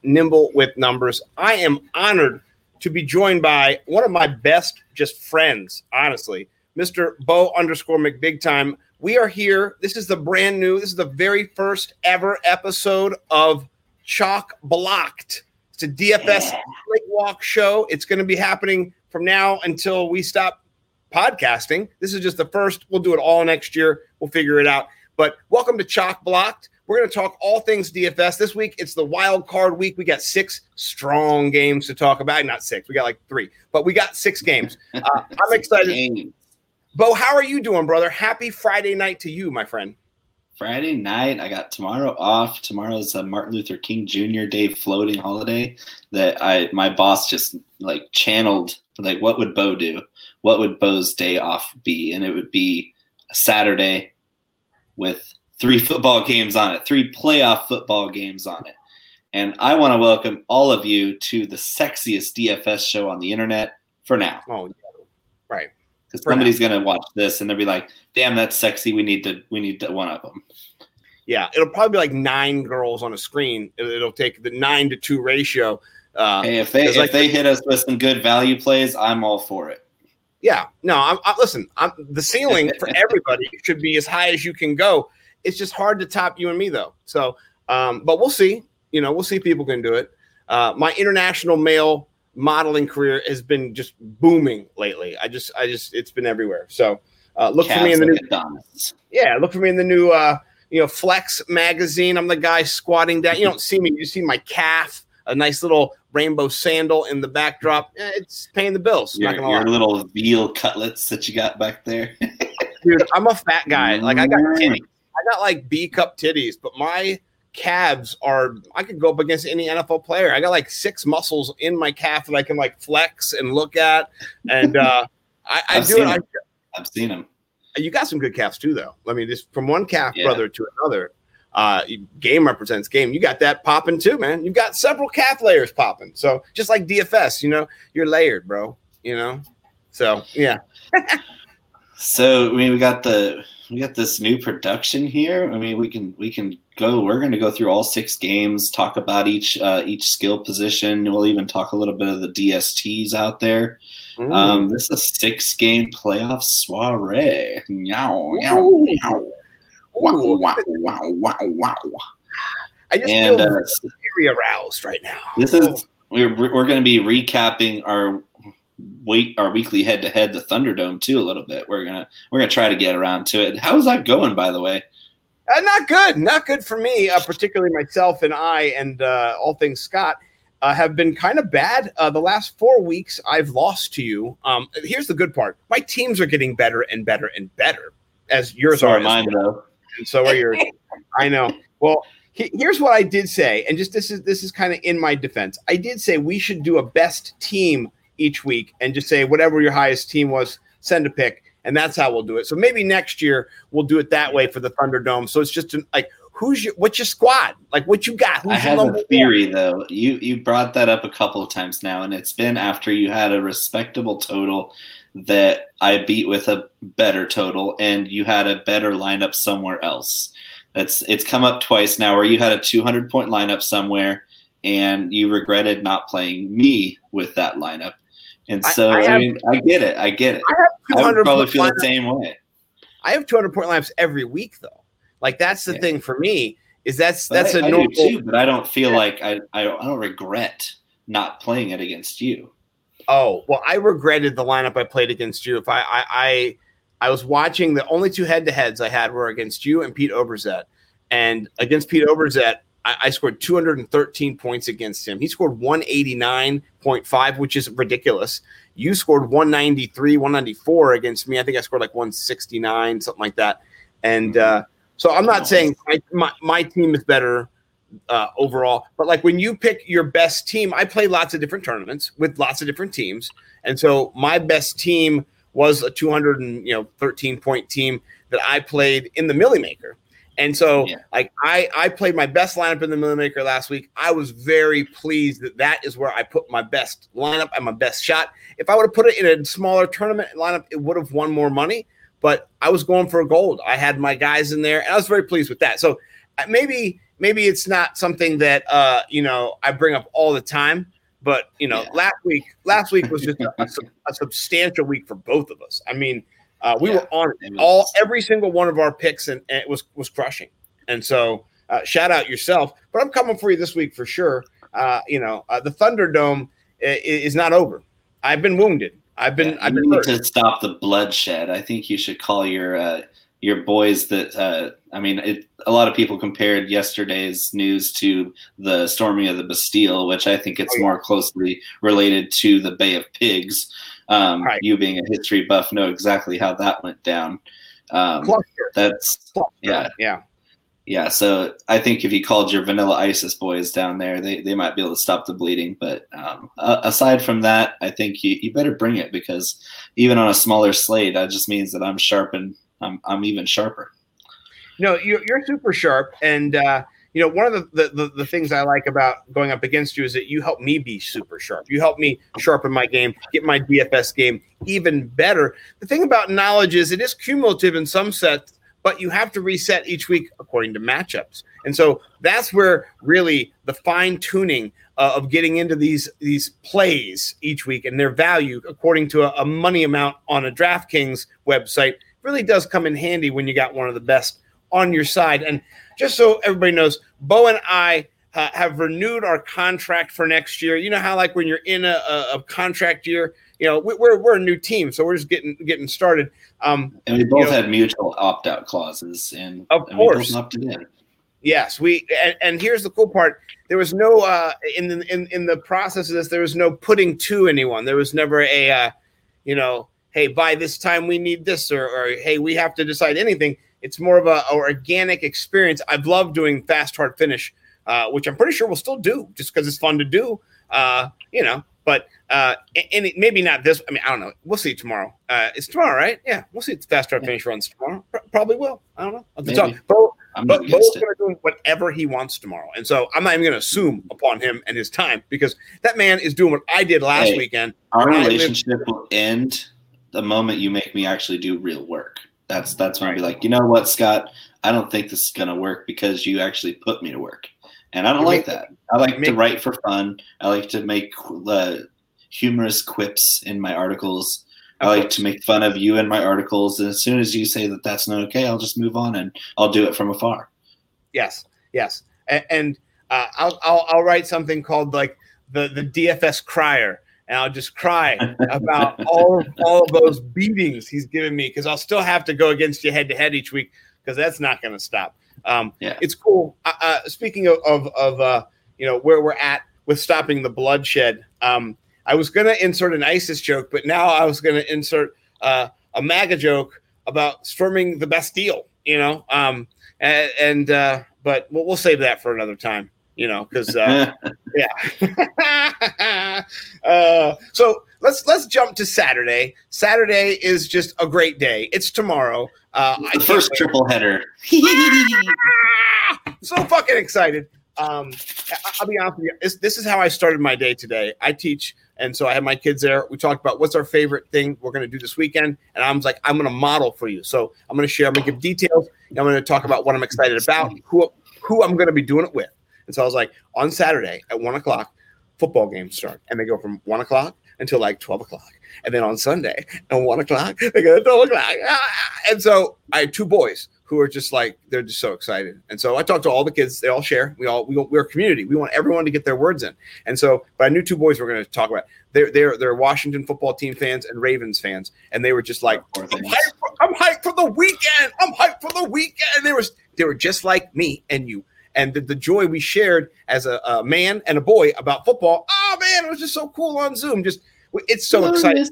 I am Scott Nimble with numbers. I am honored to be joined by one of my best just friends, honestly, Mr. Bo underscore McBig time. We are here. This is the brand new, this is the very first ever episode of Chalk Blocked. It's a DFS Slate Walk show. It's going to be happening from now until we stop podcasting. This is just the first. We'll do it all next year. We'll figure it out. But welcome to Chalk Blocked. We're going to talk all things DFS this week. It's the wild card week. We got six strong games to talk about. Not six. We got like three, but we got six games. Uh, I'm excited. Bo, how are you doing, brother? Happy Friday night to you, my friend. Friday night. I got tomorrow off. Tomorrow's a Martin Luther King Jr. Day floating holiday that I my boss just like channeled like what would Bo do? What would Bo's day off be? And it would be a Saturday with three football games on it, three playoff football games on it. And I want to welcome all of you to the sexiest DFS show on the internet for now. Oh, yeah. right. Because somebody's going to watch this and they'll be like, "Damn, that's sexy. We need to. We need to, one of them." Yeah, it'll probably be like nine girls on a screen. It'll take the nine to two ratio. Uh, hey, if they if like, they hit us with some good value plays, I'm all for it. Yeah, no, I'm, I, listen. I'm, the ceiling for everybody should be as high as you can go it's just hard to top you and me though. So, um, but we'll see. You know, we'll see if people can do it. Uh, my international male modeling career has been just booming lately. I just, I just, it's been everywhere. So, uh, look for me in the new. Yeah, look for me in the new. Uh, you know, Flex magazine. I'm the guy squatting down. You don't see me. You see my calf. A nice little rainbow sandal in the backdrop. Eh, it's paying the bills. Your, your little veal cutlets that you got back there. Dude, I'm a fat guy. Like I got titties. I got like B cup titties, but my calves are I could go up against any NFL player. I got like six muscles in my calf that I can like flex and look at. And uh I, I do it. I, I've seen them. You got some good calves too, though. I mean, just from one calf yeah. brother to another. Uh, game represents game. You got that popping too, man. You've got several calf layers popping. So just like DFS, you know, you're layered, bro. You know, so yeah. so I mean, we got the we got this new production here. I mean, we can we can go. We're going to go through all six games, talk about each uh, each skill position. We'll even talk a little bit of the DSTs out there. Um, this is a six game playoff soiree. Meow, meow, meow. Wow, wow, wow, wow, wow. I just and, feel uh, very aroused right now. This is we're we're going to be recapping our week our weekly head to head the Thunderdome too a little bit. We're gonna we're gonna try to get around to it. How's that going, by the way? Uh, not good, not good for me. Uh, particularly myself and I, and uh, all things Scott. Uh, have been kind of bad. Uh, the last four weeks, I've lost to you. Um, here's the good part: my teams are getting better and better and better, as yours so are. Mine though, and so are yours. I know. Well, here's what I did say, and just this is this is kind of in my defense. I did say we should do a best team each week and just say whatever your highest team was, send a pick, and that's how we'll do it. So maybe next year we'll do it that way for the Thunderdome. So it's just like who's your what's your squad? Like what you got? Who's I have a theory one? though. You you brought that up a couple of times now, and it's been after you had a respectable total that I beat with a better total, and you had a better lineup somewhere else. That's it's come up twice now where you had a 200 point lineup somewhere and you regretted not playing me with that lineup. And so I, I, have, I, mean, I get it. I get it. I, I would probably feel the same way. I have 200 point lineups every week though. Like that's the yeah. thing for me is that's but that's a normal. Too, but I don't feel yeah. like I, I don't, I don't regret not playing it against you. Oh well, I regretted the lineup I played against you. If I I I, I was watching the only two head to heads I had were against you and Pete Oberzet, and against Pete Oberzet, I, I, scored 213 points against him. He scored 189.5, which is ridiculous. You scored 193, 194 against me. I think I scored like 169, something like that. And uh, so I'm not saying my, my, my team is better uh, overall, but like when you pick your best team, I play lots of different tournaments with lots of different teams. And so my best team was a 213 point team that I played in the Milly Maker. And so, yeah. like I, I played my best lineup in the Milly Maker last week. I was very pleased that that is where I put my best lineup and my best shot. If I would have put it in a smaller tournament lineup, it would have won more money. But I was going for gold. I had my guys in there, and I was very pleased with that. So uh, maybe maybe it's not something that uh, you know I bring up all the time, but you know, yeah. last week last week was just a, a, a, substantial week for both of us. I mean, uh, we yeah, were on all every single one of our picks, and, and it was was crushing. And so, uh, shout out yourself. But I'm coming for you this week for sure. Uh, you know, uh, the Thunderdome is, is not over. I've been wounded. I've been. Yeah, I've been need to stop the bloodshed. I think you should call your uh, your boys that. Uh, I mean, it, a lot of people compared yesterday's news to the storming of the Bastille, which I think it's oh, more closely related to the Bay of Pigs. Um, right. You being a history buff know exactly how that went down. Um, that's Cluster. yeah, yeah yeah, so I think if you called your Vanilla ISIS boys down there, they, they might be able to stop the bleeding. But um, uh, aside from that, I think you, you better bring it because even on a smaller slate, that just means that I'm sharp and I'm, I'm even sharper. No, you're, you're super sharp. And, uh, you know, one of the, the, the, the, things I like about going up against you is that you help me be super sharp. You help me sharpen my game, get my DFS game even better. The thing about knowledge is it is cumulative in some sets but you have to reset each week according to matchups. And so that's where really the fine tuning uh, of getting into these these plays each week and their value according to a, a, money amount on a DraftKings website really does come in handy when you got one of the best on your side. And just so everybody knows, Bo and I uh, have renewed our contract for next year. You know how like when you're in a, a contract year, you know we're we're a new team, so we're just getting getting started. Um, and we both you know, had mutual opt out clauses, and of and course opted in. Yes, we and, and, here's the cool part: there was no uh, in the in in the process of this, there was no putting to anyone. There was never a uh, you know, hey, by this time we need this, or, or hey, we have to decide anything. It's more of a, a organic experience. I've loved doing fast start finish, uh, which I'm pretty sure we'll still do, just because it's fun to do. Uh, you know, but uh, and it, maybe not this. I mean, I don't know. We'll see tomorrow. Uh, it's tomorrow, right? Yeah, we'll see. It's fast start finish runs tomorrow. probably will. I don't know. Maybe. Talk. Bo, I'm Bo, Bo's going to do whatever he wants tomorrow, and so I'm not even going to assume upon him and his time because that man is doing what I did last hey, weekend. Our relationship lived- will end the moment you make me actually do real work. That's that's when right. I'd be like, you know what, Scott? I don't think this is going to work because you actually put me to work. And I don't like that. I like to write for fun. I like to make uh, humorous quips in my articles. I like to make fun of you in my articles. And as soon as you say that that's not okay, I'll just move on and I'll do it from afar. Yes, yes. And, and uh, I'll, I'll, I'll write something called like the, the DFS crier. And I'll just cry about all, all of those beatings he's given me because I'll still have to go against you head to head each week because that's not going to stop. Um, yeah. It's cool. Uh, uh, speaking of, of, of uh, you know, where we're at with stopping the bloodshed, um, I was going to insert an ISIS joke, but now I was going to insert uh, a MAGA joke about storming the Bastille, you know, um, and, and uh, but we'll, we'll save that for another time you know, because uh, yeah. uh, so let's let's jump to Saturday. Saturday is just a great day. It's tomorrow. Uh, the first triple header. so fucking excited. Um, I'll be honest with you. This, this is how I started my day today. I teach, and so I had my kids there. We talked about what's our favorite thing we're going to do this weekend, and I was like, I'm going to model for you. So I'm going to share. I'm going to give details. I'm going to talk about what I'm excited about, who who I'm going to be doing it with. And so I was like, on Saturday at one o'clock, football games start, and they go from one o'clock until like 12 o'clock. And then on Sunday at one o'clock, they go to 12 o'clock. Ah! And so I had two boys who are just like, they're just so excited. And so I talked to all the kids. They all share. We all, we, we're a community. We want everyone to get their words in. And so, but I knew two boys were going to talk about, they're, they're, they're Washington football team fans and Ravens fans. And they were just like, I'm hyped, for, I'm hyped for the weekend. I'm hyped for the weekend. And they were, they were just like me and you and the, the joy we shared as a, a, man and a boy about football. Oh man, it was just so cool on Zoom. Just it's so exciting.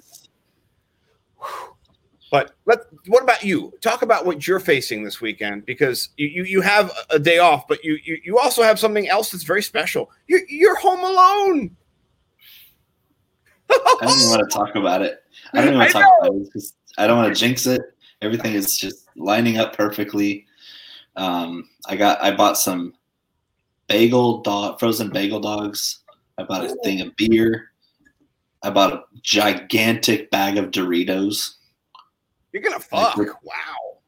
But let what about you? Talk about what you're facing this weekend because you you, you have a day off, but you, you you also have something else that's very special. You're you're home alone. I don't even want to talk about it. I don't even want to talk about it. Just, I don't want to jinx it. Everything is just lining up perfectly. Um, I got I bought some bagel dog frozen bagel dogs. I bought a thing of beer. I bought a gigantic bag of Doritos. You're gonna fuck! wow.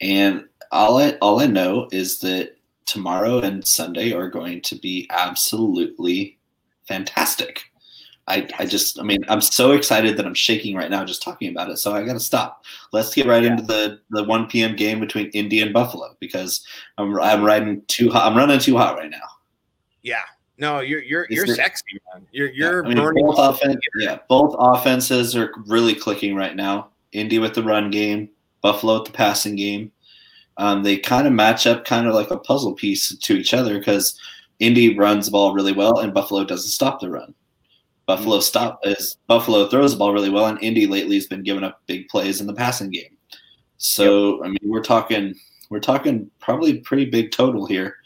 And all I all I know is that tomorrow and Sunday are going to be absolutely fantastic. I, I just, I mean, I'm so excited that I'm shaking right now just talking about it. So I got to stop. Let's get right yeah. into the, the 1 p.m. game between Indy and Buffalo because I'm, I'm riding too hot. I'm running too hot right now. Yeah. No, you're you're Is you're there, sexy, man. You're you're yeah, I mean, burning. Both offen- yeah, both offenses are really clicking right now. Indy with the run game, Buffalo with the passing game. Um, they kind of match up, kind of like a puzzle piece to each other because Indy runs the ball really well and Buffalo doesn't stop the run. Buffalo stop is Buffalo throws the ball really well, and Indy lately has been giving up big plays in the passing game. So yep. I mean, we're talking we're talking probably pretty big total here.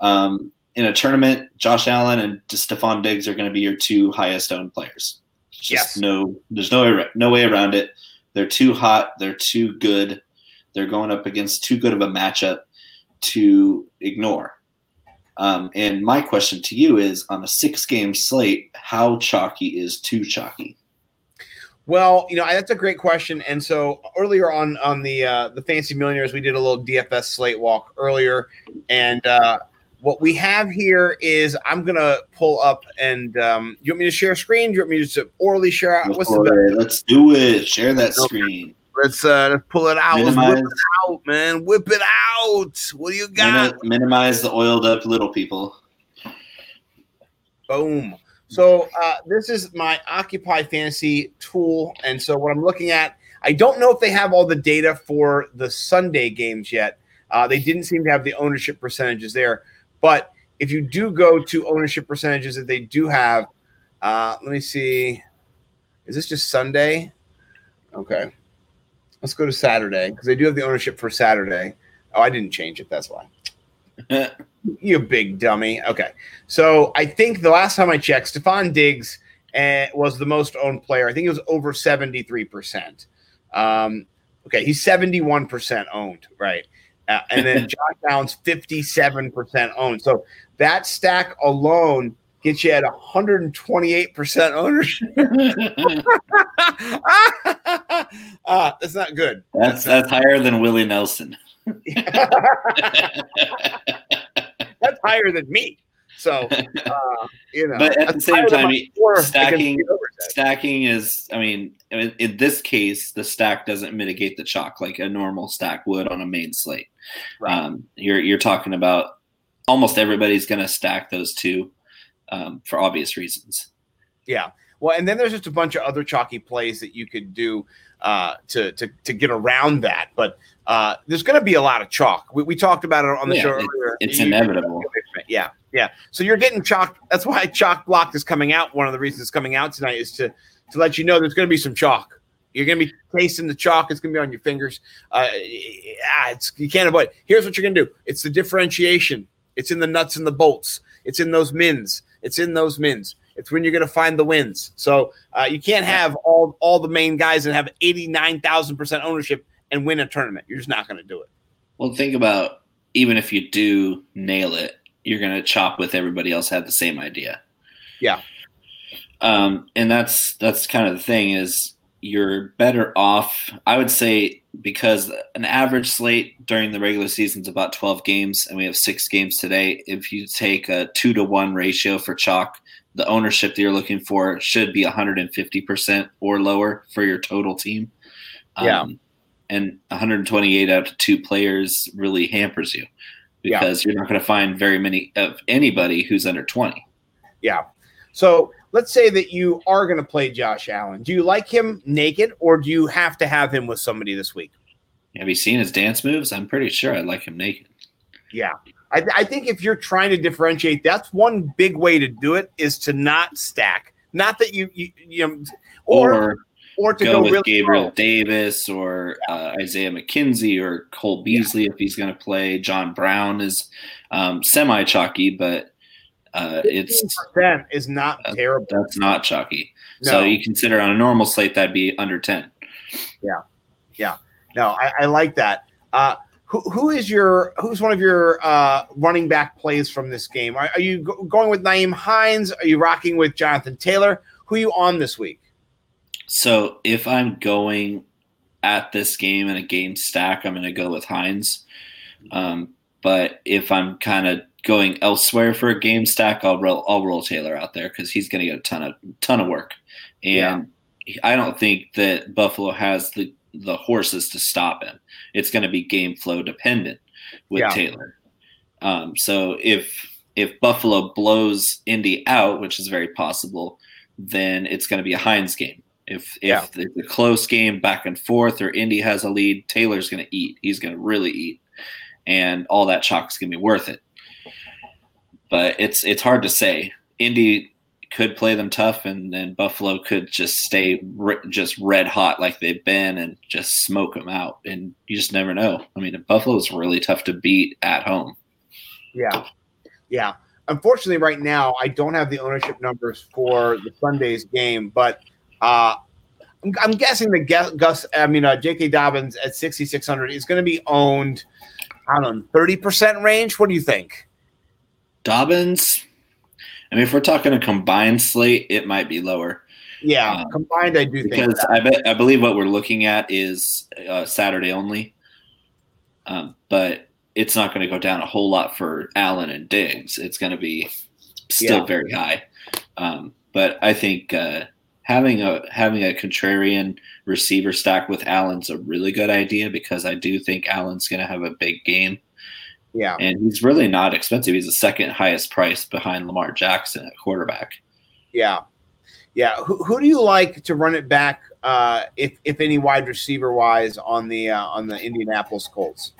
Um, in a tournament, Josh Allen and Stefon Diggs are going to be your two highest owned players. Just yes. no, there's no no way around it. They're too hot. They're too good. They're going up against too good of a matchup to ignore. Um, and my question to you is on a six game slate, how chalky is too chalky? Well, you know that's a great question. And so earlier on on the uh, the Fancy Millionaires, we did a little DFS slate walk earlier, and uh, what we have here is I'm gonna pull up and um, you want me to share a screen? Do you want me to orally share out? What's the Let's do it. Share that okay. screen. Let's uh let's pull it out. Minimize, whip it out, man. Whip it out. What do you got? minimize the oiled up little people. Boom. So uh, this is my Occupy Fantasy tool, and so what I'm looking at, I don't know if they have all the data for the Sunday games yet. Uh, they didn't seem to have the ownership percentages there, but if you do go to ownership percentages that they do have, uh, let me see. Is this just Sunday? Okay. Let's go to Saturday because they do have the ownership for Saturday. Oh, I didn't change it. That's why. you big dummy. Okay. So I think the last time I checked, Stefon Diggs uh, was the most owned player. I think it was over 73%. Um, okay. He's 71% owned. Right. Uh, and then Josh Allen's 57% owned. So that stack alone gets you at 128% ownership. uh, that's not good. That's that's, that's higher than Willie Nelson. that's higher than me. So, uh, you know, but at the same time, stacking stacking is. I mean, in this case, the stack doesn't mitigate the chalk like a normal stack would on a main slate. Right. Um, you're you're talking about almost everybody's going to stack those two um, for obvious reasons. Yeah. Well, and then there's just a bunch of other chalky plays that you could do uh, to, to to get around that. But uh, there's going to be a lot of chalk. We, we talked about it on the yeah, show earlier. It's you, inevitable. Yeah, yeah. So you're getting chalk. That's why chalk block is coming out. One of the reasons it's coming out tonight is to to let you know there's going to be some chalk. You're going to be tasting the chalk. It's going to be on your fingers. Uh, yeah, it's you can't avoid. It. Here's what you're going to do. It's the differentiation. It's in the nuts and the bolts. It's in those mins. It's in those mins. It's when you're going to find the wins. So uh, you can't have all all the main guys and have 89,000 percent ownership and win a tournament. You're just not going to do it. Well, think about even if you do nail it, you're going to chop with everybody else had the same idea. Yeah. Um, and that's that's kind of the thing is you're better off. I would say because an average slate during the regular season is about 12 games, and we have six games today. If you take a two to one ratio for chalk, the ownership that you're looking for should be 150% or lower for your total team. Yeah. Um, and 128 out of two players really hampers you because yeah. you're not going to find very many of anybody who's under 20. Yeah. So let's say that you are going to play Josh Allen. Do you like him naked or do you have to have him with somebody this week? Have you seen his dance moves? I'm pretty sure I like him naked. Yeah. I, I, think if you're trying to differentiate, that's one big way to do it is to not stack. Not that you, you, you know, or, or, or to go, go with really Gabriel Davis or uh, Isaiah McKenzie or Cole Beasley yeah. if he's going to play. John Brown is um, semi chalky, but uh, it's is not uh, terrible. That's not chalky. No. So you consider on a normal slate that'd be under ten. Yeah, yeah. No, I, I like that. Uh, who, who is your who's one of your uh, running back plays from this game? Are, are you go- going with Nyheim Hines? Are you rocking with Jonathan Taylor? Who are you on this week? So if I'm going at this game in a game stack, I'm going to go with Hines. Um, but if I'm kind of going elsewhere for a game stack, I'll roll I'll roll Taylor out there because he's going to get a ton of ton of work, and yeah. I don't think that Buffalo has the the horses to stop him. It's going to be game flow dependent with yeah. Taylor. Um, so if if Buffalo blows Indy out, which is very possible, then it's going to be a Hines game. If if yeah. it's a close game back and forth, or Indy has a lead, Taylor's going to eat. He's going to really eat, and all that chalk's going to be worth it. But it's it's hard to say. Indy could play them tough, and then Buffalo could just stay re- just red hot like they've been and just smoke them out. And you just never know. I mean, Buffalo's really tough to beat at home. Yeah, yeah. Unfortunately, right now I don't have the ownership numbers for the Sunday's game, but uh, I'm, I'm, guessing that Gus, I mean, uh, J.K. Dobbins at 6,600 is going to be owned, I don't know, 30% range. What do you think? Dobbins, I mean, if we're talking a combined slate, it might be lower. Yeah, um, combined, I do because I bet I believe what we're looking at is uh, Saturday only, um, but it's not going to go down a whole lot for Allen and Diggs. It's going to be still yeah. very high. Um, but I think uh, having a having a contrarian receiver stack with Allen's a really good idea because I do think Allen's going to have a big game. Yeah, and he's really not expensive. He's the second highest price behind Lamar Jackson at quarterback. Yeah, yeah. Who, who do you like to run it back, uh, if if any, wide receiver wise on the uh, on the Indianapolis Colts?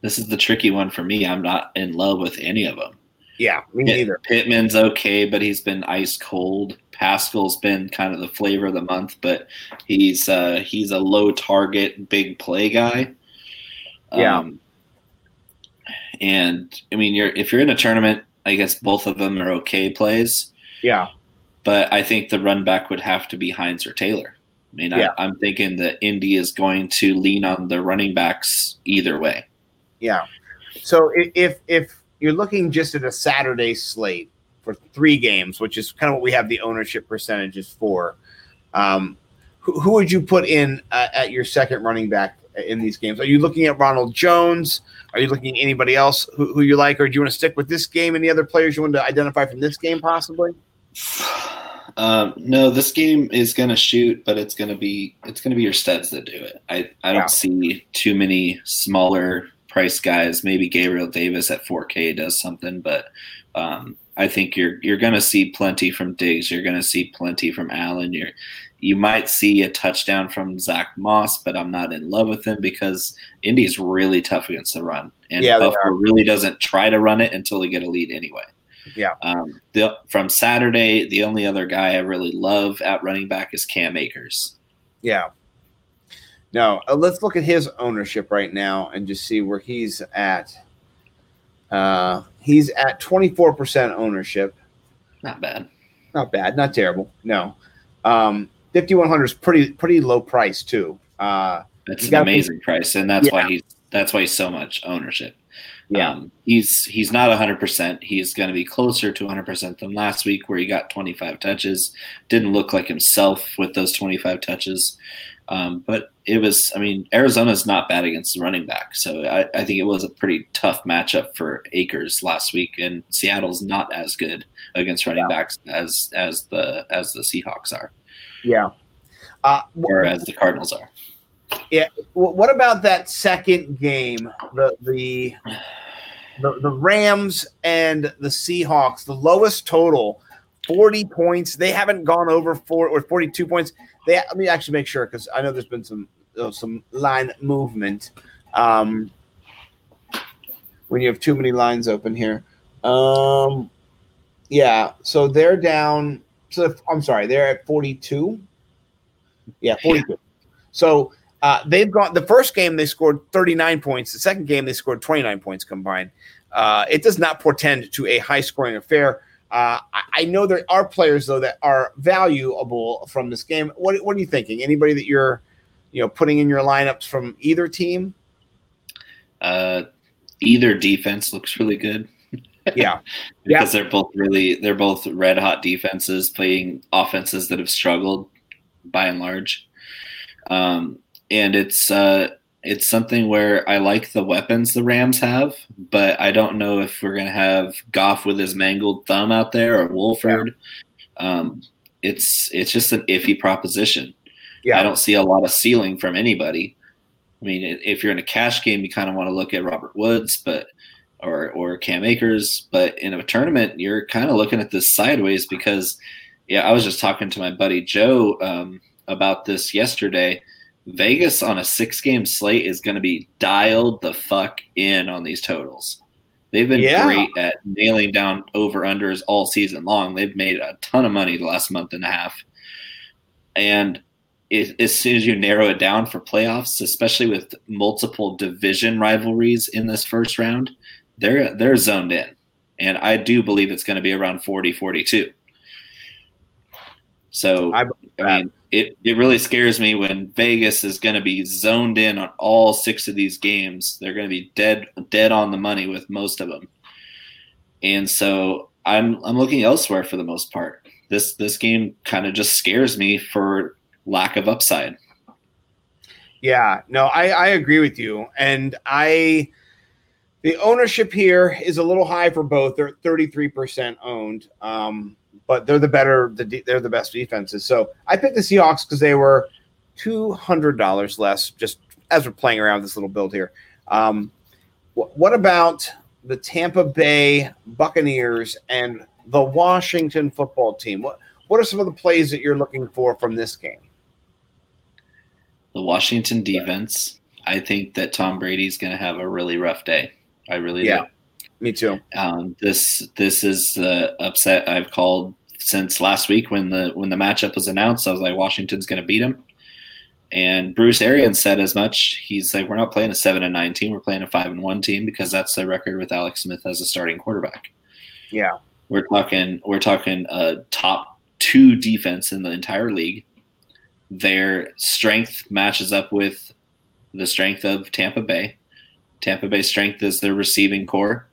This is the tricky one for me. I'm not in love with any of them. Yeah, me neither. Pittman's okay, but he's been ice cold. Pascal's been kind of the flavor of the month, but he's uh, he's a low target, big play guy. Yeah. And I mean, you're if you're in a tournament, I guess both of them are okay plays. Yeah. But I think the run back would have to be Hines or Taylor. I mean, yeah. I, I'm thinking that Indy is going to lean on the running backs either way. Yeah. So if if you're looking just at a Saturday slate for three games, which is kind of what we have the ownership percentages for, um, who, who, would you put in uh, at your second running back in these games? Are you looking at Ronald Jones? Are you looking at anybody else who, who you like, or do you want to stick with this game? Any other players you want to identify from this game, possibly? Um, no, this game is going to shoot, but it's going to be it's going to be your studs that do it. I I don't see too many smaller price guys. Maybe Gabriel Davis at 4K does something, but um, I think you're you're going to see plenty from Diggs. You're going to see plenty from Allen. You're you might see a touchdown from Zach Moss, but I'm not in love with him because Indy's really tough against the run, and yeah, Buffalo really doesn't try to run it until they get a lead anyway. Yeah. Um, the, from Saturday, the only other guy I really love at running back is Cam Akers. Yeah. No, uh, let's look at his ownership right now and just see where he's at. Uh, he's at 24% ownership. Not bad. Not bad. Not terrible. No. Um, 5100 is pretty pretty low price too. Uh, that's an amazing price, and that's yeah. why he's that's why he's so much ownership. Yeah, um, he's he's not 100. percent He's going to be closer to 100 percent than last week, where he got 25 touches. Didn't look like himself with those 25 touches. Um, but it was, I mean, Arizona's not bad against the running back. So I, I, think it was a pretty tough matchup for Akers last week. And Seattle's not as good against running yeah. backs as as the as the Seahawks are. Yeah. Uh, or as the Cardinals are. Yeah. What about that second game? The the the, the Rams and the Seahawks, the lowest total, 40 points. They haven't gone over four or 42 points. They let me actually make sure because I know there's been some uh, some line movement. Um, when you have too many lines open here. Um, yeah, so they're down. So I'm sorry, they're at 42. Yeah, 42. Yeah. So uh, they've got the first game they scored 39 points. The second game they scored 29 points combined. Uh, it does not portend to a high scoring affair. Uh, I know there are players though that are valuable from this game. What, what are you thinking? Anybody that you're, you know, putting in your lineups from either team? Uh, either defense looks really good. Yeah, because yeah. they're both really they're both red hot defenses playing offenses that have struggled by and large. Um, and it's uh, it's something where I like the weapons the Rams have, but I don't know if we're gonna have Goff with his mangled thumb out there or Wolford. Yeah. Um, it's it's just an iffy proposition. Yeah. I don't see a lot of ceiling from anybody. I mean, if you're in a cash game, you kind of want to look at Robert Woods, but or or Cam Akers, but in a tournament, you're kind of looking at this sideways because, yeah, I was just talking to my buddy Joe um, about this yesterday. Vegas on a six game slate is going to be dialed the fuck in on these totals. They've been yeah. great at nailing down over unders all season long. They've made a ton of money the last month and a half. And it, as soon as you narrow it down for playoffs, especially with multiple division rivalries in this first round, they're they're zoned in. And I do believe it's going to be around 40 42. So I, I mean it, it really scares me when Vegas is going to be zoned in on all six of these games. They're going to be dead dead on the money with most of them, and so I'm I'm looking elsewhere for the most part. This this game kind of just scares me for lack of upside. Yeah, no, I I agree with you, and I the ownership here is a little high for both. They're 33% owned. Um, but they're the better the they're the best defenses. So I picked the Seahawks because they were two hundred dollars less. Just as we're playing around with this little build here. Um, wh- what about the Tampa Bay Buccaneers and the Washington Football Team? What what are some of the plays that you're looking for from this game? The Washington defense. I think that Tom Brady's going to have a really rough day. I really yeah. do. Me too. Um, this this is the upset I've called since last week when the when the matchup was announced. I was like, Washington's going to beat him. And Bruce Arians said as much. He's like, we're not playing a seven and nine team. We're playing a five and one team because that's the record with Alex Smith as a starting quarterback. Yeah, we're talking we're talking a top two defense in the entire league. Their strength matches up with the strength of Tampa Bay. Tampa Bay strength is their receiving core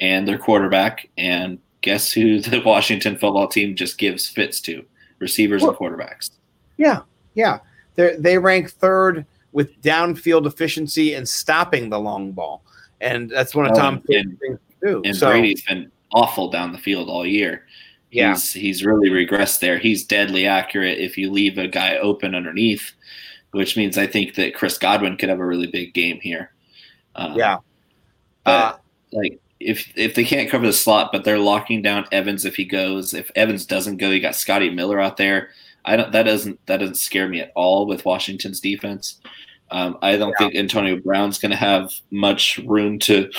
and their quarterback. And guess who the Washington football team just gives fits to? Receivers well, and quarterbacks. Yeah, yeah. They they rank third with downfield efficiency and stopping the long ball, and that's one of oh, Tom's and, things too. And so, Brady's been awful down the field all year. Yeah, he's, he's really regressed there. He's deadly accurate if you leave a guy open underneath, which means I think that Chris Godwin could have a really big game here. Um, yeah, but uh, like if if they can't cover the slot, but they're locking down Evans if he goes. If Evans doesn't go, you got Scotty Miller out there. I don't. That doesn't that doesn't scare me at all with Washington's defense. Um, I don't yeah. think Antonio Brown's going to have much room to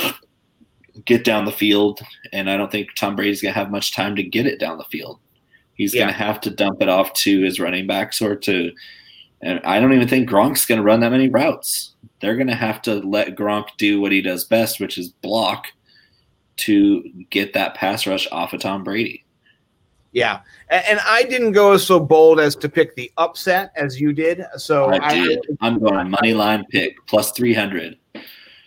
get down the field, and I don't think Tom Brady's going to have much time to get it down the field. He's yeah. going to have to dump it off to his running backs or to. And I don't even think Gronk's going to run that many routes. They're going to have to let Gronk do what he does best, which is block to get that pass rush off of Tom Brady. Yeah, and, I didn't go as so bold as to pick the upset as you did. So I did. I, am going money line pick plus three hundred.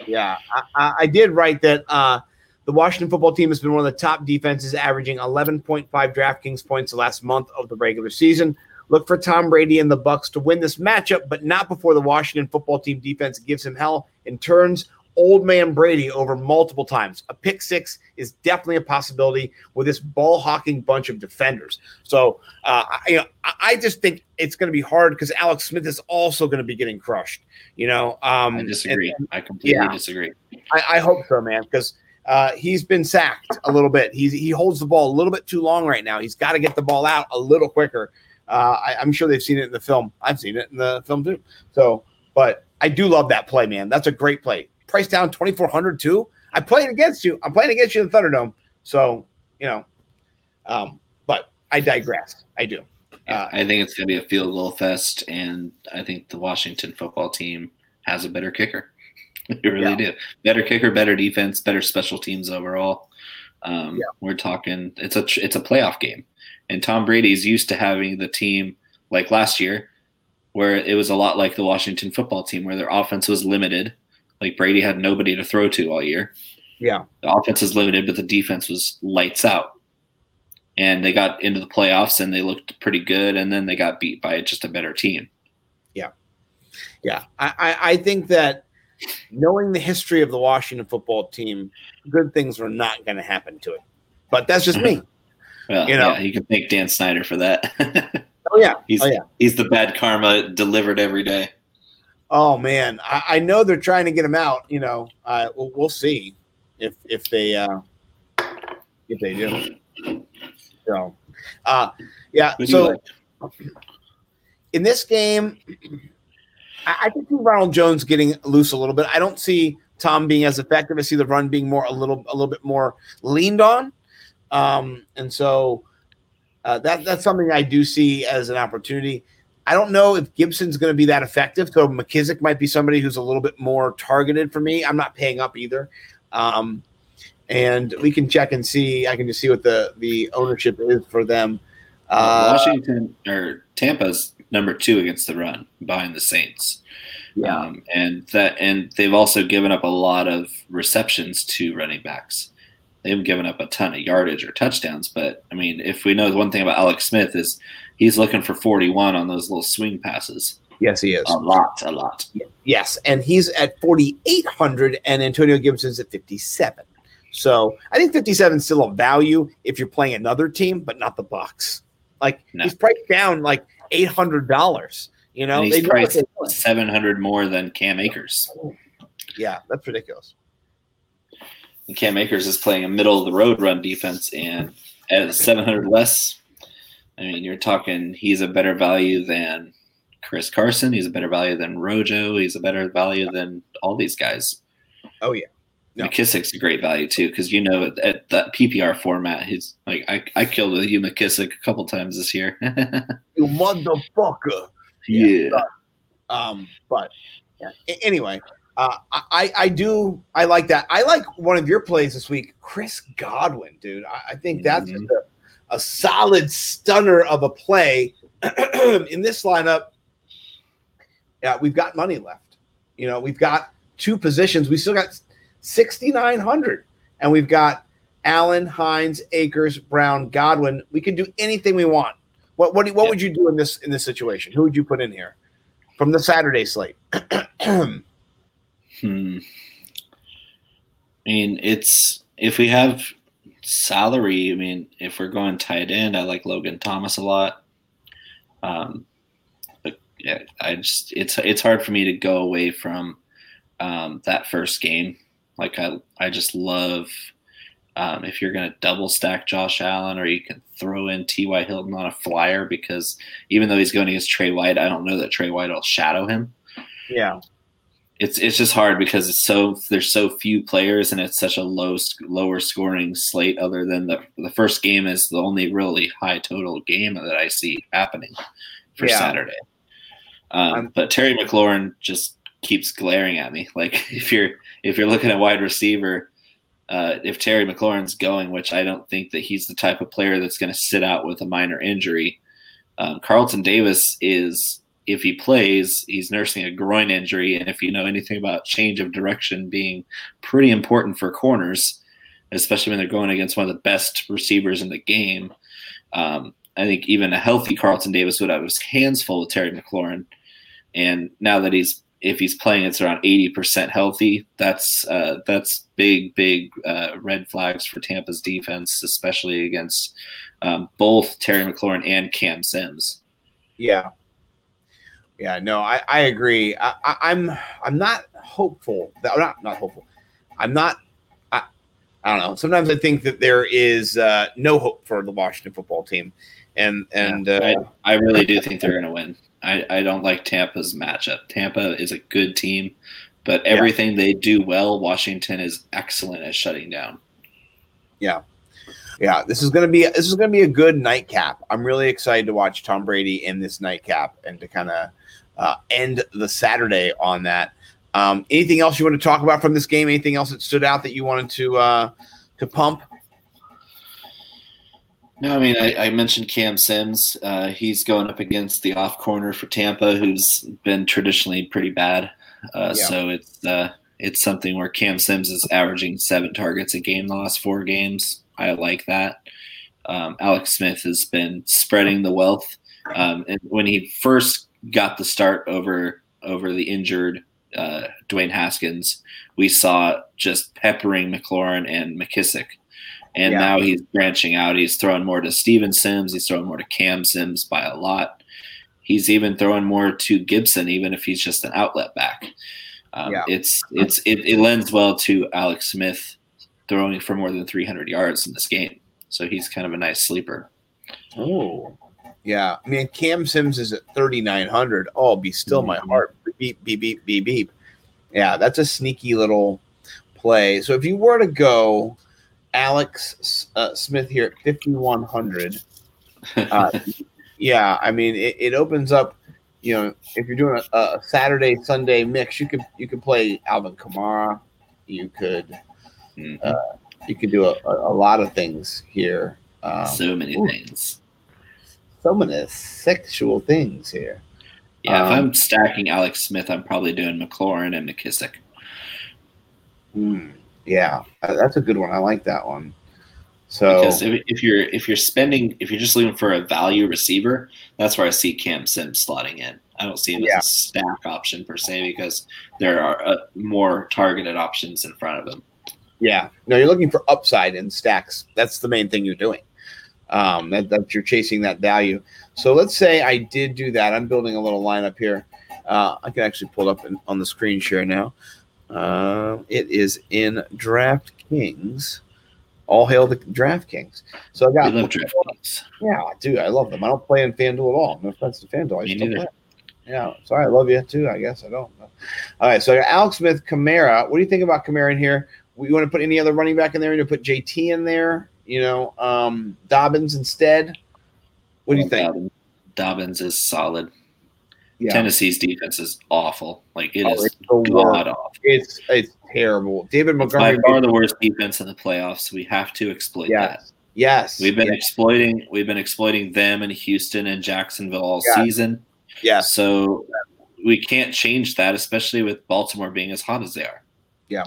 Yeah, I, I, did write that. Uh, the Washington football team has been one of the top defenses, averaging 11.5 DraftKings points the last month of the regular season. Look for Tom Brady and the Bucs to win this matchup, but not before the Washington football team defense gives him hell and turns old man Brady over multiple times. A pick six is definitely a possibility with this ball hawking bunch of defenders. So, uh, I, you know, I just think it's going to be hard because Alex Smith is also going to be getting crushed. You know, um, I disagree. And, I completely yeah, disagree. I, I, hope so, man, because uh, he's been sacked a little bit. He's he holds the ball a little bit too long right now. He's got to get the ball out a little quicker. Uh, I, I'm sure they've seen it in the film. I've seen it in the film too. So, but I do love that play, man. That's a great play price down 2400 too. I played against you. I'm playing against you in the Thunderdome. So, you know, um, but I digress. I do. Uh, I think it's going to be a field goal fest, and I think the Washington football team has a better kicker. they really yeah. do. Better kicker, better defense, better special teams overall. Um, yeah. We're talking. It's a it's a playoff game, and Tom Brady's used to having the team like last year, where it was a lot like the Washington football team, where their offense was limited like Brady had nobody to throw to all year. Yeah. The offense is limited, but the defense was lights out. And they got into the playoffs and they looked pretty good. And then they got beat by just a better team. Yeah. Yeah, I, I, I think that knowing the history of the Washington football team, good things are not going to happen to it. But that's just me. Well, you know, yeah, you can thank Dan Snyder for that. oh yeah, he's oh, yeah. he's the bad karma delivered every day. Oh man, I, I know they're trying to get him out. You know, uh, we'll, we'll see if if they uh, if they do. So, uh, yeah. So in this game, I, I can see Ronald Jones getting loose a little bit. I don't see Tom being as effective. I see the run being more a little a little bit more leaned on, um, and so uh, that that's something I do see as an opportunity. I don't know if Gibson's going to be that effective. So McKissic might be somebody who's a little bit more targeted for me. I'm not paying up either. Um, and we can check and see. I can just see what the the ownership is for them. Uh, Washington or Tampa's number two against the run behind the Saints. Yeah. Um, and that and they've also given up a lot of receptions to running backs. They haven't given up a ton of yardage or touchdowns, but I mean, if we know the one thing about Alex Smith is he's looking for 41 on those little swing passes. Yes, he is. A lot, a lot. Yes, and he's at 4,800, and Antonio Gibson's at 57. So I think 57 is still a value if you're playing another team, but not the Bucs. Like no. he's priced down like eight hundred dollars. You know, and he's priced seven hundred more than Cam Akers. Yeah, that's ridiculous. And Cam Akers is playing a middle of the road run defense, and at seven hundred less, I mean, you're talking he's a better value than Chris Carson. He's a better value than Rojo. He's a better value than all these guys. Oh yeah, no. McKissic's a great value too because you know at, at, that PPR format, he's like I, I killed with you McKissic a couple times this year. you motherfucker. Yeah. yeah. But, um, but yeah. anyway, uh, I I do I like that. I like one of your plays this week, Chris Godwin, dude. I, I think that's mm-hmm. a, a solid stunner of a play in this lineup. Yeah, we've got money left. You know, we've got two positions. We still got 6,900. And we've got Allen, Hines, Akers, Brown, Godwin. We can do anything we want. What what, what would you do in this in this situation? Who would you put in here from the Saturday slate? hmm. I mean, it's if we have salary. I mean, if we're going tight end, I like Logan Thomas a lot. Um, but yeah, I just it's it's hard for me to go away from um, that first game like I, I just love um, if you're going to double stack Josh Allen or you can throw in T.Y. Hilton on a flyer because even though he's going against Tre White, I don't know that Tre White will shadow him. Yeah. It's, it's just hard because it's so there's so few players and it's such a low lower scoring slate. Other than the the first game is the only really high total game that I see happening for yeah. Saturday. Um, but Terry McLaurin just keeps glaring at me. Like if you're if you're looking at wide receiver, uh, if Terry McLaurin's going, which I don't think that he's the type of player that's going to sit out with a minor injury. Um, Carlton Davis is, if he plays, he's nursing a groin injury, and if you know anything about change of direction being pretty important for corners, especially when they're going against one of the best receivers in the game. Um, I think even a healthy Carlton Davis would have his hands full with Terry McLaurin. And now that he's if he's playing it's around 80% healthy. That's uh, that's big big uh, red flags for tampa's defense especially against um, both terry mclaurin and cam sims. Yeah. Yeah no i, I agree. I, am I'm, I'm not hopeful that not not hopeful. I'm not I, I don't know. Sometimes i think that there is uh, no hope for the washington football team. And and yeah, uh, I, I really do think they're going to win I, I don't like Tampa's matchup. Tampa is a good team, but everything yeah. they do well, Washington is excellent at shutting down. Yeah. Yeah, this is gonna be this is gonna be a good nightcap. I'm really excited to watch Tom Brady in this nightcap and to kind of uh, end the Saturday on that. Um, anything else you want to talk about from this game? Anything else that stood out that you wanted to uh, to pump? No, I mean I, I mentioned Cam Sims. Uh, he's going up against the off corner for Tampa, who's been traditionally pretty bad. Uh, yeah. So it's uh, it's something where Cam Sims is averaging seven targets a game the last four games. I like that. Um, Alex Smith has been spreading the wealth. Um, and when he first got the start over over the injured uh, Dwayne Haskins, we saw just peppering McLaurin and McKissic. And Yeah. now he's branching out. He's throwing more to Steven Sims. He's throwing more to Cam Sims by a lot. He's even throwing more to Gibson, even if he's just an outlet back. Um, Yeah. It's it's it, it lends well to Alex Smith throwing for more than 300 yards in this game. So he's kind of a nice sleeper. Oh, yeah. I mean, Cam Sims is at 3,900. Oh, be still my Mhm. heart. Beep, beep, beep, beep, beep. Yeah, that's a sneaky little play. So if you were to go Alex uh, Smith here at 5,100, uh, yeah, I mean, it, it opens up. You know, if you're doing a, a Saturday Sunday mix, you could you could play Alvin Kamara. You could Mhm. you could do a, a, lot of things here. Um, so many ooh. things. so many sexual things here. Yeah, if Um, I'm stacking Alex Smith, I'm probably doing McLaurin and McKissic. Hmm. Yeah, that's a good one. I like that one. So Because if, if you're if you're spending if you're just looking for a value receiver, that's where I see Cam Sims slotting in. I don't see him Yeah. as a stack option per se because there are uh, more targeted options in front of him. yeah, no, you're looking for upside in stacks. That's the main thing you're doing. Um, that, that you're chasing that value. So let's say I did do that. I'm building a little lineup here. Uh, I can actually pull it up in, on the screen share now. Uh, it is in DraftKings. All hail the DraftKings. So I We got love DraftKings. Yeah, dude, I love them. I don't play in FanDuel at all. No offense to FanDuel. I Me neither. Yeah, sorry, I love you too. I guess I don't. All right, so I got Alex Smith, Kamara. What do you think about Kamara in here? We want to put any other running back in there? You want to put JT in there? You know, um, Dobbins instead. What do you think? Dobbins is solid. Yeah, Tennessee's defense is awful. Like it Oh, is it's the worst. god awful. It's it's terrible. David It's by Montgomery. far the worst defense in the playoffs. We have to exploit that. yes, yes, We've been yes, exploiting we've been exploiting them in Houston and Jacksonville all Yeah. season. yes. So we can't change that, especially with Baltimore being as hot as they are. Yeah,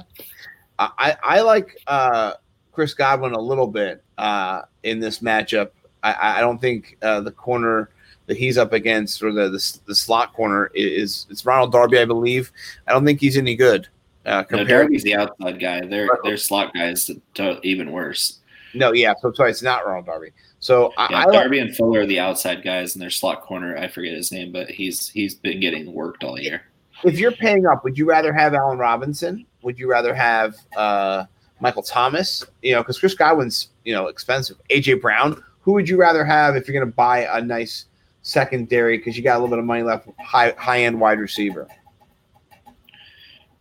I I like uh, Chris Godwin a little bit uh, in this matchup. I, I don't think uh, the corner that he's up against or the, the the slot corner is it's Ronald Darby, I believe. I don't think he's any good uh, No, compared. Darby's the outside guy. Their their slot guys are even worse. No, yeah, so sorry, it's not Ronald Darby. So I, Yeah, I like, Darby and Fuller are the outside guys, and their slot corner, I forget his name, but he's he's been getting worked all year. if you're paying up, would you rather have Allen Robinson? Would you rather have uh, Michael Thomas? You know, because Chris Godwin's you know expensive. AJ Brown. Who would you rather have if you're going to buy a nice secondary because you got a little bit of money left? High high end wide receiver.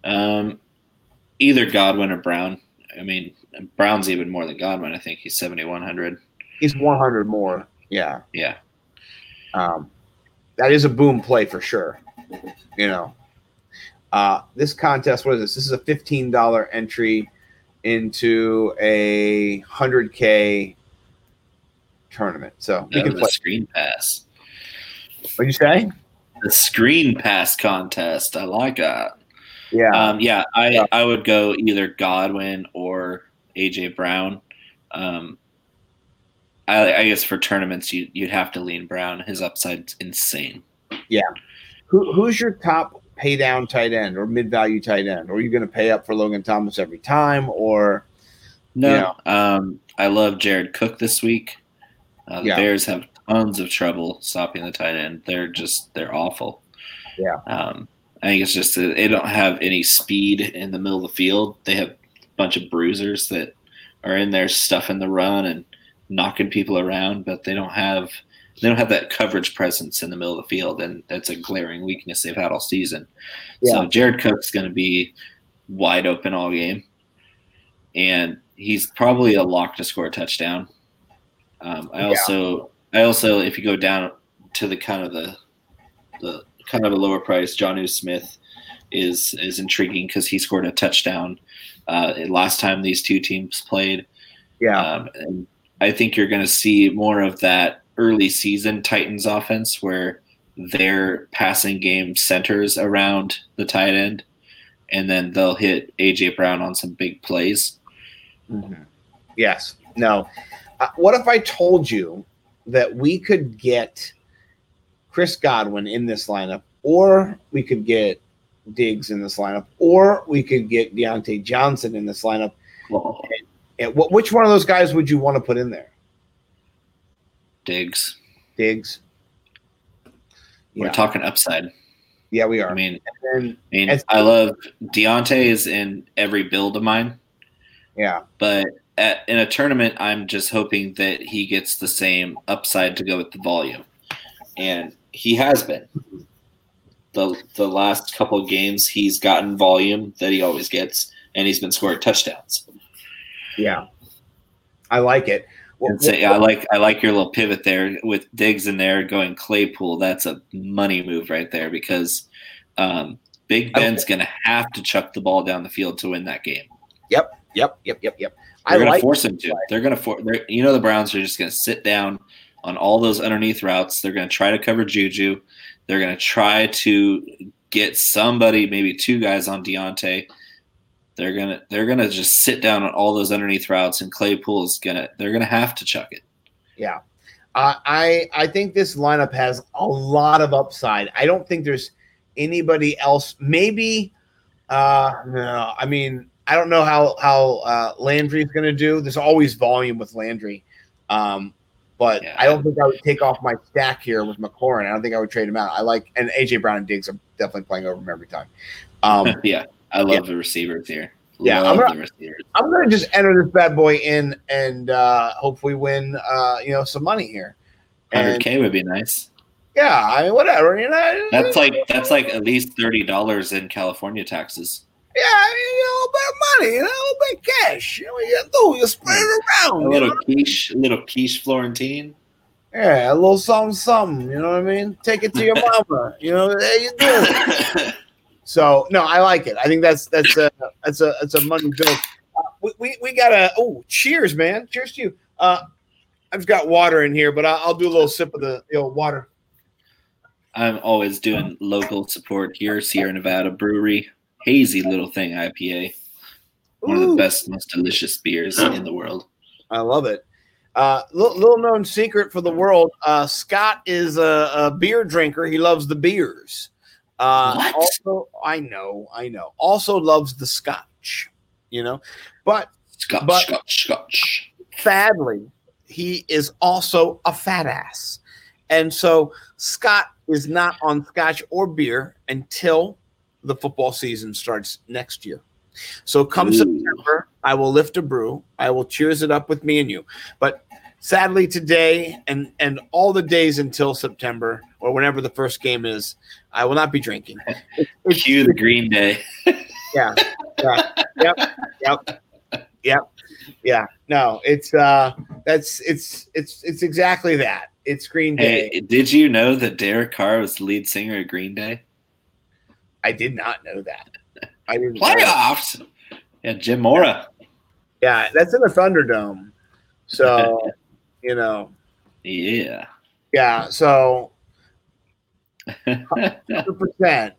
Um, either Godwin or Brown. I mean, Brown's even more than Godwin. I think he's seventy one hundred. He's 100 more. Yeah. Yeah, Um, that is a boom play for sure. You know, uh, this contest, what is this? This is a $15 entry into a 100K tournament. So we can play. screen pass. What'd you say? The screen pass contest. I like that. Yeah. Um, yeah, I, Yeah. I would go either Godwin or AJ Brown. Um, I, I guess for tournaments, you, you'd have to lean Brown. His upside's insane. Yeah. Who, who's your top pay down tight end or mid value tight end? Or are you going to pay up for Logan Thomas every time? Or No, um, I love Jared Cook this week. Uh, the Yeah. Bears have tons of trouble stopping the tight end. They're just they're awful. Yeah. Um, I think it's just that they don't have any speed in the middle of the field. They have a bunch of bruisers that are in there stuffing the run and knocking people around, but they don't have they don't have that coverage presence in the middle of the field, and that's a glaring weakness they've had all season. So Yeah. Jared Cook's going to be wide open all game, and he's probably a lock to score a touchdown. Um, I Yeah. also, I also, if you go down to the kind of the the kind of a lower price, Jonnu Smith is is intriguing because he scored a touchdown uh, last time these two teams played. yeah, Um, and I think you're going to see more of that early season Titans offense where their passing game centers around the tight end, and then they'll hit AJ Brown on some big plays. Mhm. Yes. No. Uh, what if I told you that we could get Chris Godwin in this lineup or we could get Diggs in this lineup, or we could get Diontae Johnson in this lineup. Well, And what, which one of those guys would you want to put in there? Diggs. Diggs. We're Yeah, talking upside. yeah, we are. I mean, and I mean, It's- I love Diontae is in every build of mine, yeah, but at, in a tournament, I'm just hoping that he gets the same upside to go with the volume, and he has been. the The last couple of games, he's gotten volume that he always gets, and he's been scoring touchdowns. yeah. I like it. Well, say, I like I like your little pivot there with Diggs in there going Claypool. That's a money move right there because um, Big Ben's going to have to chuck the ball down the field to win that game. Yep, yep, yep, yep. I They're like to force him to. They're going to for. they're- You know the Browns are just going to sit down on all those underneath routes. They're going to try to cover Juju. They're going to try to get somebody, maybe two guys on Diontae. They're gonna they're gonna just sit down on all those underneath routes, and Claypool is gonna they're gonna have to chuck it. Yeah. Uh, I I think this lineup has a lot of upside. I don't think there's anybody else. Maybe uh no, I mean, I don't know how how uh Landry's going to do. There's always volume with Landry. Um but Yeah. I don't think I would take off my stack here with McLaurin. I don't think I would trade him out. I like and AJ Brown and Diggs are definitely playing over him every time. Um yeah, I love the receivers here. Yeah, I'm receivers. I'm gonna just enter this bad boy in and uh hopefully win uh you know some money here. Hundred K would be nice. yeah, I mean whatever, you know. That's like that's like at least thirty dollars in California taxes. Yeah, you know, a little bit of money, you know, a little bit of cash. You know what you do? You spread it A around. You little know? quiche, a little quiche Florentine. Yeah, a little something, something. You know what I mean? Take it to your mama. You know, there you do. So no, I like it. I think that's that's a that's a that's a money joke. Uh, we, we we got a oh cheers, man. Cheers to you. Uh, I've got water in here, but I'll, I'll do a little sip of the, the old water. I'm always doing local support here, Sierra Nevada Brewery. Hazy little thing IPA. One of the best, most delicious beers in the world. I love it. Uh, little, little known secret for the world: uh, Scott is a, a beer drinker. He loves the beers. Uh, What? Also, I know, I know. Also loves the Scotch. You know, but Scotch, But- Scotch, Scotch. sadly, he is also a fat ass, and so Scott is not on Scotch or beer until the football season starts next year. So come Ooh. September, I will lift a brew. I will cheers it up with me and you. But sadly, today and and all the days until September or whenever the first game is, I will not be drinking. Cue the Green Day. yeah, yeah, yep, yep, yep, yeah. No, it's uh, that's it's it's it's exactly that. It's Green Day. Hey, did you know that Derek Carr was the lead singer of Green Day? I did not know that. I didn't. know that. Playoffs. Yeah, Jim Mora. Yeah, that's in the Thunderdome. So you know, Yeah. yeah. So hundred percent.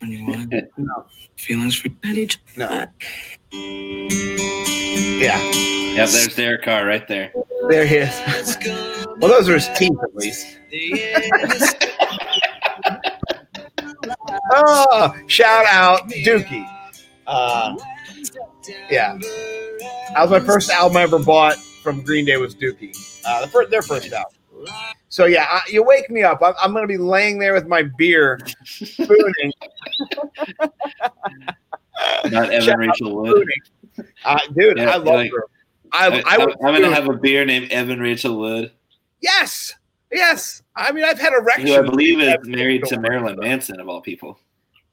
when you want No, feelings for each no. Yeah, Yeah, there's Derek Carr right there. there he is. Well, those are his teeth, at least. Oh, shout out Dookie. Uh, yeah, that was my first album I ever bought from Green Day was Dookie. Uh, the first, their first album. So yeah, I, you wake me up. I'm, I'm going to be laying there with my beer, spooning, Not Evan Shout Rachel Wood. Uh, dude, Yeah, I love like- her. I, I, I, am gonna have a beer named Evan Rachel Wood, yes, yes. I mean, I've had erections. who I believe is married to. Marilyn Manson of all people.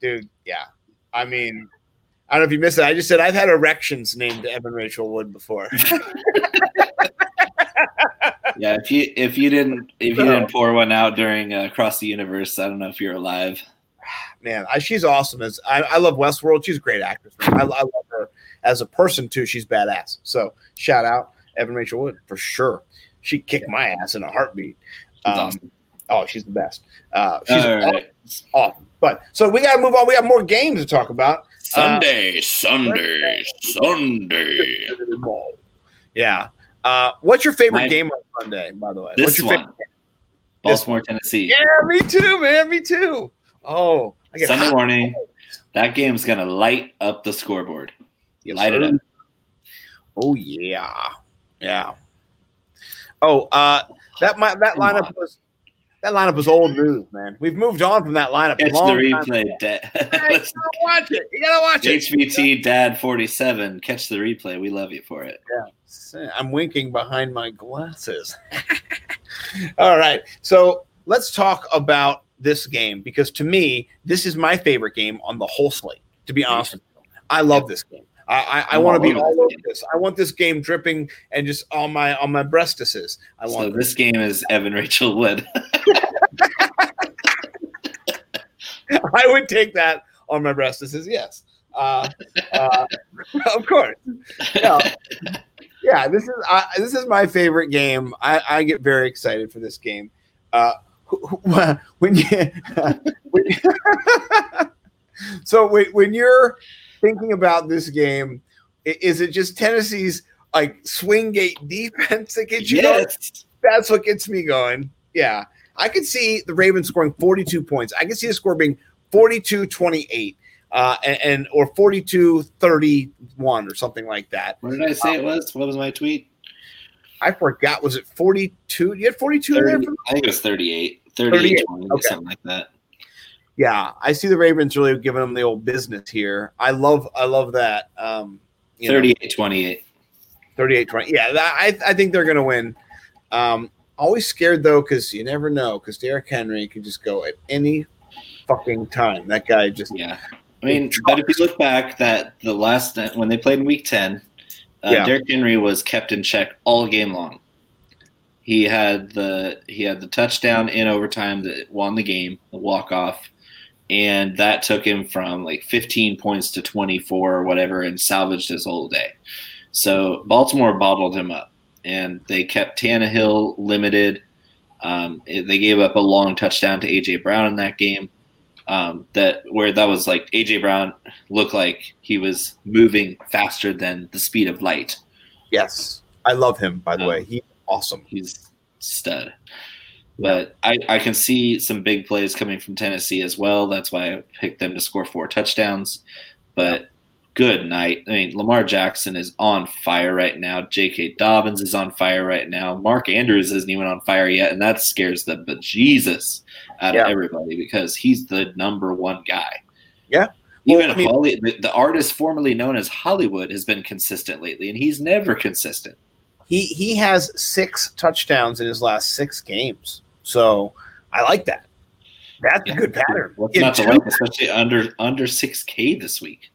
dude. Yeah, I mean, I don't know if you missed it. I just said I've had erections named Evan Rachel Wood before. Yeah, if you if you didn't if you didn't pour one out during uh, Across the Universe, I don't know if you're alive. man, I, she's awesome. As I, I love Westworld. She's a great actress. I, I love her as a person too. She's badass. So shout out Evan Rachel Wood for sure. She kicked my ass in a heartbeat. Um, awesome. Oh, she's the best. Uh, she's right. awesome. But so we got to move on. We have more games to talk about. Sunday, Sunday, Sunday. Yeah. Uh, what's your favorite My- game on Sunday? By the way, This what's your one. Baltimore, Tennessee. Yeah, me too, man. Me too. Oh, Sunday morning. That game's gonna light up the scoreboard. Yes, light it up. Oh yeah, yeah. Oh, uh, that my, that lineup was that lineup was old news, man. We've moved on from that lineup. Catch the replay, Dad. Gotta watch it. You gotta watch it. HBT Dad forty seven. Catch the replay. We love you for it. Yeah, I'm winking behind my glasses. All right. So let's talk about this game because to me, this is my favorite game on the whole slate, to be honest with you. I love this game. I, I, I want to be all over this. I want this game dripping and just on my on my breastises. I So want this game is Evan Rachel Wood. I would take that on my breastises, yes. Uh, uh, of course. Yeah. yeah, this is uh, this is my favorite game. I, I get very excited for this game. Uh, when you, when you so when, when you're thinking about this game, is it just Tennessee's like swing gate defense that gets you going? yes. That's what gets me going. Yeah, I could see the Ravens scoring 42 points. I could see the score being 42-28. Uh, and, and or 42-31 or something like that. What did I say it was? What was my tweet? I forgot. Was it 42? You had 42 in there? 30, For I think it was 38. 38, 38, 20, okay. something like that. Yeah, I see the Ravens really giving them the old business here. I love, I love that. Um, you know, 38 28. 38 20. Yeah, that, I, I think they're going to win. Um, always scared though, because you never know, because Derrick Henry can just go at any fucking time. That guy just, Yeah. I mean, but if you look back, that the last when they played in Week Ten, uh, Yeah. Derrick Henry was kept in check all game long. He had the he had the touchdown in overtime that won the game, the walk off, and that took him from like 15 points to 24 or whatever, and salvaged his whole day. So Baltimore bottled him up, and they kept Tannehill limited. Um, it- they gave up a long touchdown to AJ Brown in that game um, that where that was like AJ Brown looked like he was moving faster than the speed of light. yes. I love him, by the Um, way. He's awesome. He's stud. But I, I can see some big plays coming from Tennessee as well. That's why I picked them to score four touchdowns. But good night. I mean, Lamar Jackson is on fire right now. J.K. Dobbins is on fire right now. Mark Andrews isn't even on fire yet, and that scares the bejesus out Yeah. of everybody because he's the number one guy. Yeah. Even I mean- Holly, the, the artist formerly known as Hollywood has been consistent lately, and he's never consistent. He he has six touchdowns in his last six games. So I like that. That's Yeah. a good pattern. What's not to like, especially under under six K this week.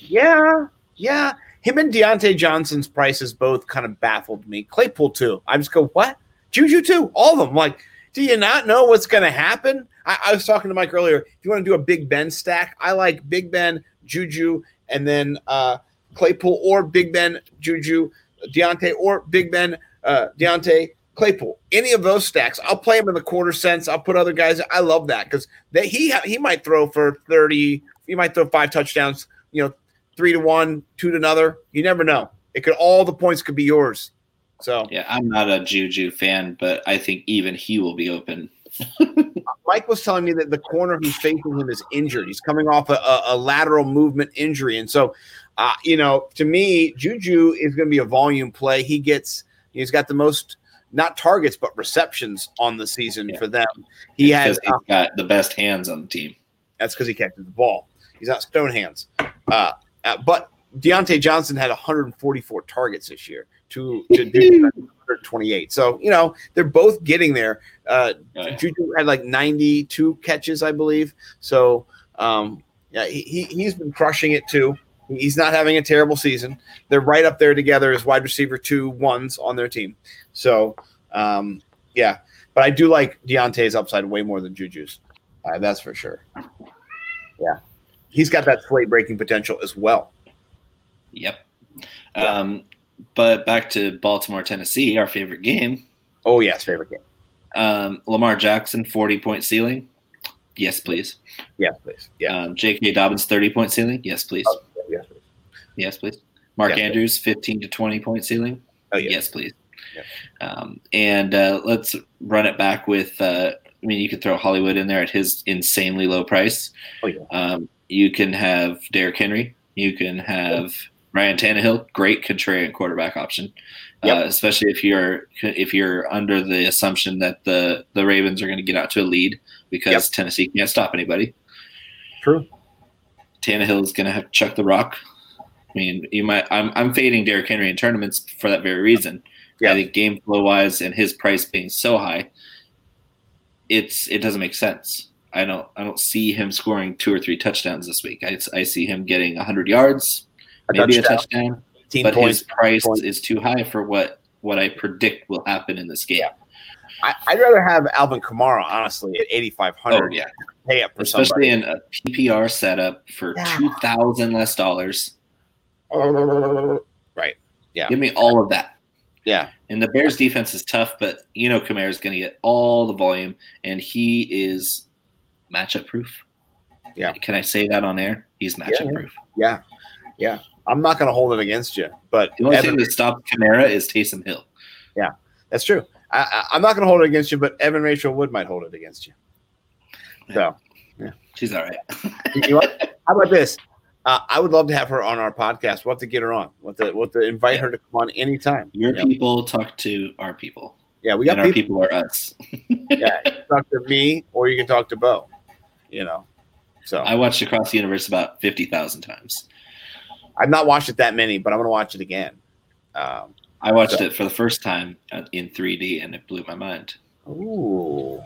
Yeah, yeah. Him and Diontae Johnson's prices both kind of baffled me. Claypool too. I just go, what? Juju too. All of them. Like, do you not know what's going to happen? I, I was talking to Mike earlier. If you want to do a Big Ben stack, I like Big Ben, Juju, and then uh, Claypool or Big Ben, Juju, Diontae or Big Ben, uh, Diontae, Claypool. Any of those stacks, I'll play them in the quarter cents. I'll put other guys. I love that because that he he might throw for thirty. He might throw five touchdowns. You know, three to one, two to another. You never know. It could all the points could be yours. So Yeah, I'm not a Juju fan, but I think even he will be open. Mike was telling me that the corner who's facing him is injured. He's coming off a, a, a lateral movement injury, and so uh, you know, to me, Juju is going to be a volume play. He gets he's got the most not targets but receptions on the season Yeah. for them. He has Because he's got the best hands on the team. That's because he catches the ball. He's not stone hands. Uh, uh, but Diontae Johnson had 144 targets this year to, to do 128. So, you know, they're both getting there. Uh, Oh, yeah. Juju had like 92 catches, I believe. So, um, yeah, he, he's been crushing it too. He's not having a terrible season. They're right up there together as wide receiver two ones on their team. So, um, yeah, but I do like Diontae's upside way more than Juju's. Uh, that's for sure. Yeah, he's got that slate breaking potential as well. Yep. Um, but back to Baltimore, Tennessee, our favorite game. Oh yes, favorite game. Um, Lamar Jackson, 40 point ceiling. Yes, please. Yes, please. Yeah. Um, J.K. Dobbins, 30 point ceiling. Yes, please. Oh, yes, please. Mark Yes, please. Andrews, 15 to 20 point ceiling. Oh yes. Yes, please. Yep. Um, and uh, let's run it back with. Uh, I mean, you could throw Hollywood in there at his insanely low price. Oh yeah. Um, you can have Derrick Henry. You can have Ryan Tannehill, great contrarian quarterback option, Yep. uh, especially if you're if you're under the assumption that the the Ravens are going to get out to a lead because Yep. Tennessee can't stop anybody. True. Tannehill is going to have to chuck the rock. I mean, you might. I'm I'm fading Derrick Henry in tournaments for that very reason. Yeah. I think game flow wise and his price being so high, it's it doesn't make sense. I don't I don't see him scoring two or three touchdowns this week. I, I see him getting 100 yards, A maybe touchdown, a touchdown, but points. his price points. is too high for what what I predict will happen in this game. I, I'd rather have Alvin Kamara honestly at 8500. Oh yeah, Pay up for especially somebody. in a PPR setup for Yeah. two thousand less dollars. Right. Yeah. Give me all of that. Yeah. And the Bears defense is tough, but you know Kamara is going to get all the volume, and he is matchup proof. Yeah. Can I say that on air? He's matchup yeah. proof. Yeah. Yeah. I'm not going to hold it against you, but The only Evan, thing that stops Kamara is Taysom Hill. Yeah, that's true. I, I'm not going to hold it against you, but Evan Rachel Wood might hold it against you. So, yeah. She's all right. you know? How about this? Uh, I would love to have her on our podcast. We'll have to get her on. We'll have to, we'll have to invite her to come on anytime. Your Yeah. people talk to our people, Yeah, we got and our people. people are us. Yeah, talk to me or you can talk to Bo. You know, so I watched Across the Universe about fifty thousand times. I've not watched it that many, but I'm going to watch it again. Um, I watched So- it for the first time in 3D, and it blew my mind. ooh,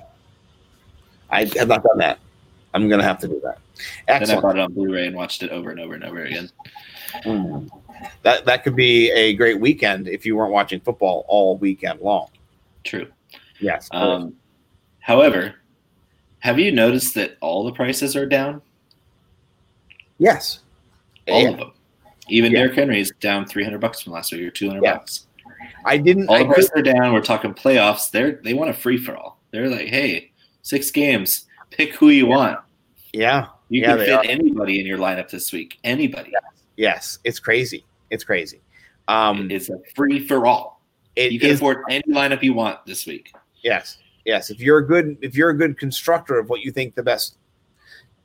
I have not done that. I'm going to have to do that. Then I bought it on Blu-ray and watched it over and over and over again. Mm. That that could be a great weekend if you weren't watching football all weekend long. True. Yes. Um, however, have you noticed that all the prices are down? yes. All Yeah. of them. Even Yeah. Derrick Henry is down 300 bucks from last year, or 200 Yeah. bucks. I didn't. All I the prices are down. We're talking playoffs. They're they want a free for all. They're like, hey, six games. Pick who you want. yeah. You Yeah, can fit are. anybody in your lineup this week. Anybody. Yes. It's crazy. It's crazy. Um, it's a free for all. You can is- afford any lineup you want this week. Yes, yes. If you're a good, if you're a good constructor of what you think the best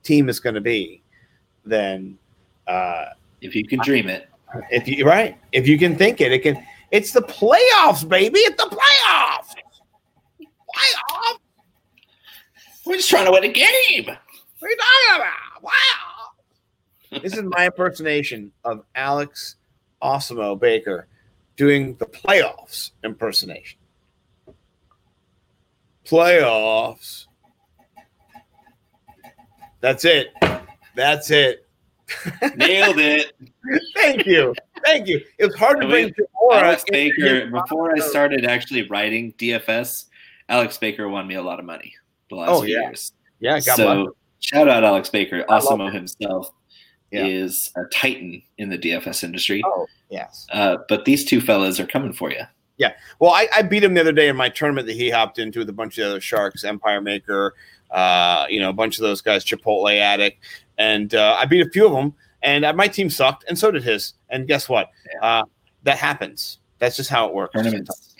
team is going to be, then uh, If you can dream it. if you right, if you can think it, it can. It's the playoffs, baby. It's the playoffs. Playoffs. We're just trying to win a game. What are you talking about? Wow. this is my impersonation of Alex Awesemo Baker doing the playoffs impersonation. Playoffs. That's it. That's it. Nailed it. Thank you. Thank you. It was hard to And bring we- Alex Baker, before I started actually writing DFS, Alex Baker won me a lot of money the last Oh, few yeah. years. Yeah, God bless. so shout out Alex Baker. Awesemo himself Yeah. is a titan in the DFS industry. Oh, yes. Uh, but these two fellas are coming for you. Yeah. Well, I, I beat him the other day in my tournament that he hopped into with a bunch of other sharks, Empire Maker, uh, you know, a bunch of those guys, Chipotle Addict, and uh, I beat a few of them. And uh, my team sucked, and so did his. And guess what? Uh, that happens. That's just how it works. Tournaments.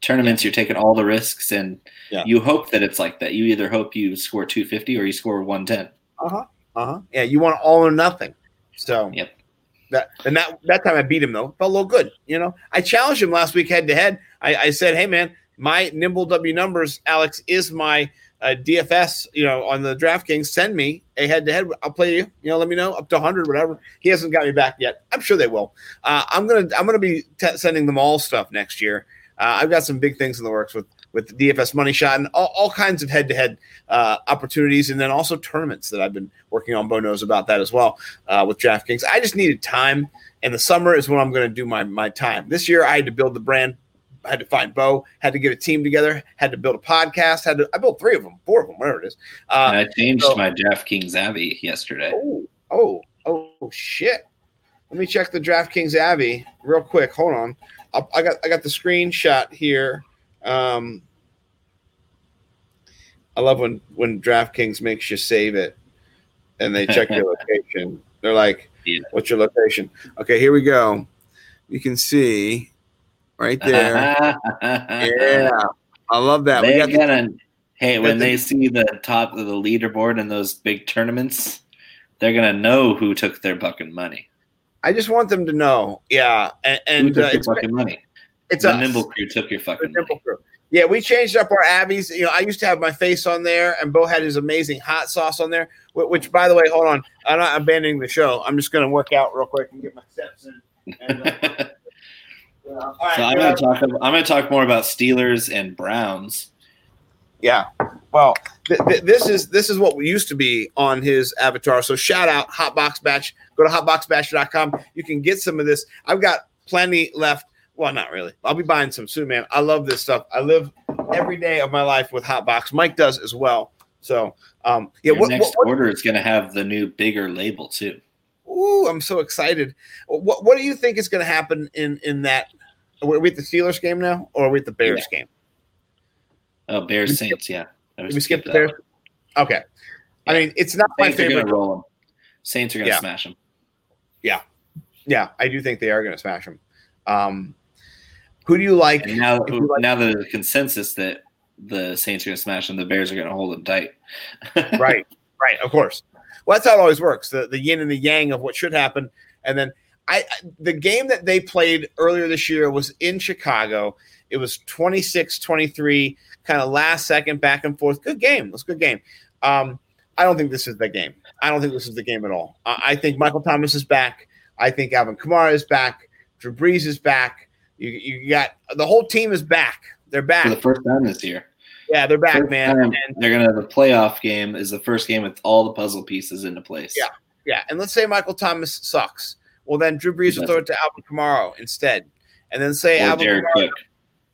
Tournaments, you're taking all the risks, and Yeah. you hope that it's like that. You either hope you score 250 or you score 110. Uh huh. Uh huh. Yeah, you want all or nothing. So Yep. that and that that time I beat him though. Felt a little good. You know, I challenged him last week head to head. I, I said, hey man, my nimble W numbers, Alex, is my uh, DFS. You know, on the DraftKings, send me a head to head. I'll play you. You know, let me know up to 100, whatever. He hasn't got me back yet. I'm sure they will. Uh, I'm gonna I'm gonna be t- sending them all stuff next year. Uh, I've got some big things in the works with with DFS money shot and all, all kinds of head to head opportunities, and then also tournaments that I've been working on. Bo knows about that as well uh, with DraftKings. I just needed time, and the summer is when I'm going to do my my time. This year, I had to build the brand. I had to find Bo, had to get a team together, had to build a podcast, had to I built three of them, four of them, whatever it is. Uh, I changed so- my DraftKings Abbey yesterday. Oh, oh, oh, shit. Let me check the DraftKings Abbey real quick. Hold on. I, I got I got the screenshot here. Um, I love when when DraftKings makes you save it and they check your location. They're like, Yeah. "What's your location?" Okay, here we go. You can see right there. yeah, I love that. They're got the- gonna hey when the- they see the top of the leaderboard in those big tournaments, they're gonna know who took their fucking money. I just want them to know, yeah, and, and took uh, your it's, fucking money? it's the us. Nimble Crew took your fucking Nimble money. Crew. Yeah, we changed up our abbeys. You know, I used to have my face on there, and Bo had his amazing hot sauce on there. Which, which by the way, hold on, I'm not abandoning the show. I'm just going to work out real quick and get my steps in. And, uh, all right, So I'm uh, gonna talk. I'm gonna talk more about Steelers and Browns. Yeah. Well, th- th- this is this is what we used to be on his avatar. So shout out Hotbox Batch. Go to hotboxbatch.com. You can get some of this. I've got plenty left. Well, not really. I'll be buying some soon, man. I love this stuff. I live every day of my life with Hotbox. Mike does as well. So, um, yeah. Your What, next what, what, order is gonna have the new bigger label too. ooh, I'm so excited. What What do you think is going to happen in in that? Are we at the Steelers game now, or are we at the Bears game? Oh, Bears skip- Saints, yeah. I Did would we skip the that Bears? Okay. I mean, it's not my Saints are favorite. gonna roll them. Saints are gonna Yeah. smash them. Yeah, yeah, I do think they are going to smash them. Um, who do you like? And now, you like- now there's a consensus that the Saints are gonna smash them, the Bears are gonna hold them tight. right, right, of course. Well, that's how it always works. The the yin and the yang of what should happen, and then I I- the game that they played earlier this year was in Chicago. It was 26-23, kind of last second back and forth. Good game. It was a good game. Um, I don't think this is the game. I don't think this is the game at all. I, I think Michael Thomas is back. I think Alvin Kamara is back. Drew Brees is back. You, you got the whole team is back. They're back For the first time this year. Yeah, they're back, First man. And they're gonna have a playoff game is the first game with all the puzzle pieces into place. Yeah. Yeah, and let's say Michael Thomas sucks. Well, then Drew Brees will throw it to Alvin Kamara instead, and then say Or Alvin Jared Kamara, Cook.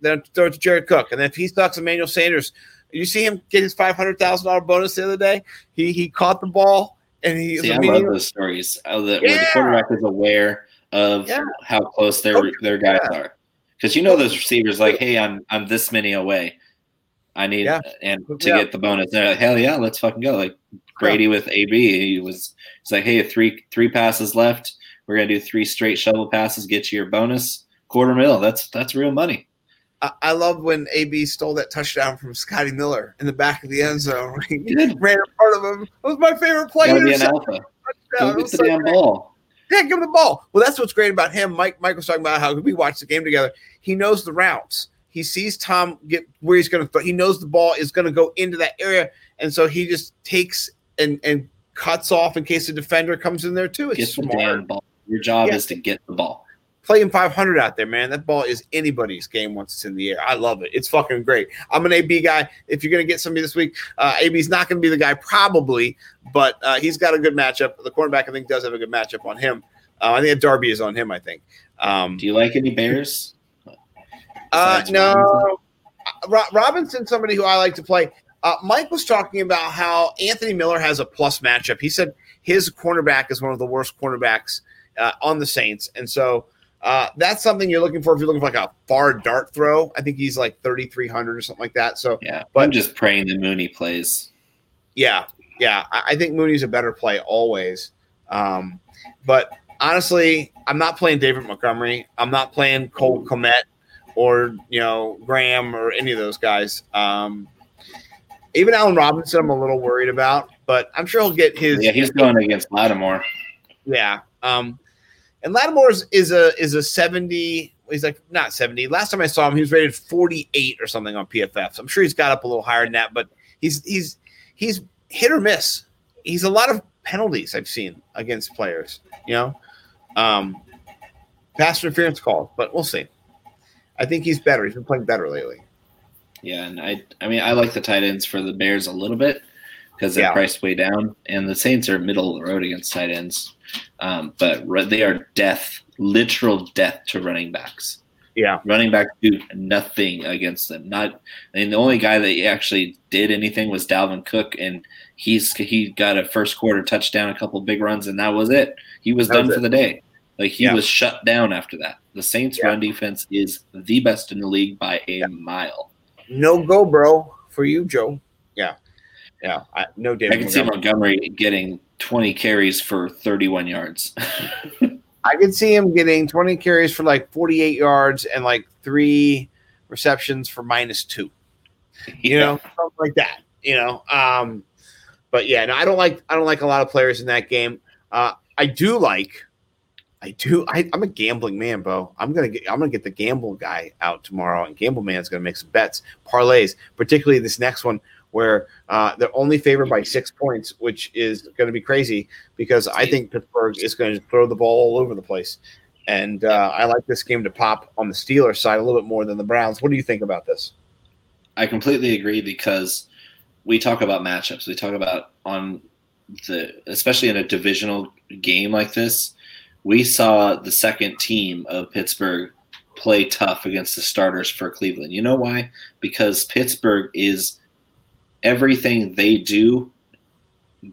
then throw it to Jared Cook, and then if he sucks, Emmanuel Sanders. You see him get his five hundred thousand dollar bonus the other day. He he caught the ball and he See, I love those stories. uh, that- Where the Yeah. quarterback is aware of Yeah. how close their their guys yeah. are. Because you know those receivers like, hey, I'm I'm this many away. I need Yeah. and to Yeah. get the bonus. They're like, hell yeah, let's fucking go. Like Brady with AB, he was it's like, hey, three three passes left. We're gonna do three straight shovel passes, get you your bonus quarter mil. That's that's real money. I, I love when AB stole that touchdown from Scotty Miller in the back of the end zone. he Good. ran in front of him. It was my favorite play. Gotta be an alpha. Go get the so damn great. ball. Yeah, give him the ball. Well, that's what's great about him. Mike Mike was talking about how we watched the game together. He knows the routes. He sees Tom get where he's going to throw. He knows the ball is going to go into that area, and so he just takes and and cuts off in case the defender comes in there too. It's Get the damn ball. Your job Yeah. is to get the ball. Playing 500 out there, man. That ball is anybody's game once it's in the air. I love it. It's fucking great. I'm an AB guy. If you're going to get somebody this week, uh, AB's not going to be the guy probably, but uh, he's got a good matchup. The cornerback, I think, does have a good matchup on him. Uh, I think Darby is on him. I think. Um, Do you like any Bears? Uh, no, Robinson? Ro- Robinson's somebody who I like to play. Uh, Mike was talking about how Anthony Miller has a plus matchup. He said his cornerback is one of the worst cornerbacks uh, on the Saints, and so uh, that's something you're looking for if you're looking for like a far dart throw. I think he's like 3,300 or something like that. So Yeah, But- I'm just praying that Mooney plays. yeah, yeah, I, I think Mooney's a better play always. Um, but honestly, I'm not playing David Montgomery. I'm not playing Cole Kmet or you know Graham or any of those guys. Um, even Allen Robinson, I'm a little worried about, but I'm sure he'll get his. Yeah, he's going against Lattimore. Yeah. Um, and Lattimore's is a is a 70. He's like not 70. Last time I saw him, he was rated 48 or something on PFF. So I'm sure he's got up a little higher than that, but he's he's he's hit or miss. He's a lot of penalties I've seen against players, you know. Um pass interference calls, but we'll see. I think he's better. He's been playing better lately. Yeah, and I, I mean, I like the tight ends for the Bears a little bit because they're Yeah. priced way down, and the Saints are middle of the road against tight ends, um, but they are death, literal death to running backs. Yeah. Running back do nothing against them. Not, I mean, the only guy that actually did anything was Dalvin Cook, and he's he got a first quarter touchdown, a couple big runs, and that was it. He was That done was for the day. Like he Yeah. was shut down after that. The Saints' Yeah. run defense is the best in the league by a mile. No go, bro, for you, Joe. Yeah. Yeah. I, no I David can see Montgomery. Montgomery getting 20 carries for 31 yards. I could see him getting 20 carries for like 48 yards and like three receptions for minus two. You know, something like that. You know, um, but yeah, no, I don't like I don't like a lot of players in that game. Uh, I do like, I do. I, I'm a gambling man, Bo. I'm gonna get I'm gonna get the gamble guy out tomorrow, and Gamble Man's gonna make some bets, parlays, particularly this next one where uh, they're only favored by six points, which is going to be crazy because I think Pittsburgh is going to throw the ball all over the place. And uh, I like this game to pop on the Steelers side a little bit more than the Browns. What do you think about this? I completely agree because we talk about matchups. We talk about on the especially in a divisional game like this, we saw the second team of Pittsburgh play tough against the starters for Cleveland. You know why? Because Pittsburgh is everything they do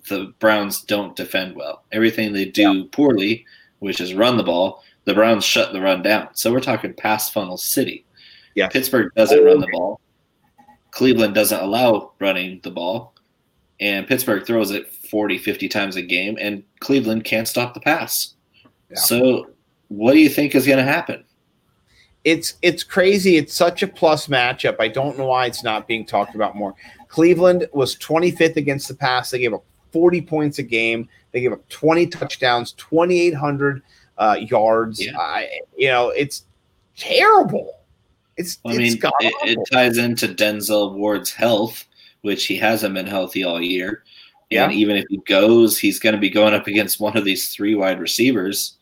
the Browns don't defend well. Everything they do yeah. poorly, which is run the ball, the Browns shut the run down. So we're talking pass funnel city. Yeah. Pittsburgh doesn't run the ball. Cleveland doesn't allow running the ball. And Pittsburgh throws it 40, 50 times a game, and Cleveland can't stop the pass. Yeah. So, what do you think is going to happen? It's it's crazy. It's such a plus matchup. I don't know why it's not being talked about more. Cleveland was 25th against the pass. They gave up 40 points a game. They gave up 20 touchdowns, 2,800 uh, yards. Yeah. Uh, you know, it's terrible. It's, I mean, it, it, ties into Denzel Ward's health, which he hasn't been healthy all year. Yeah. And even if he goes, he's going to be going up against one of these three wide receivers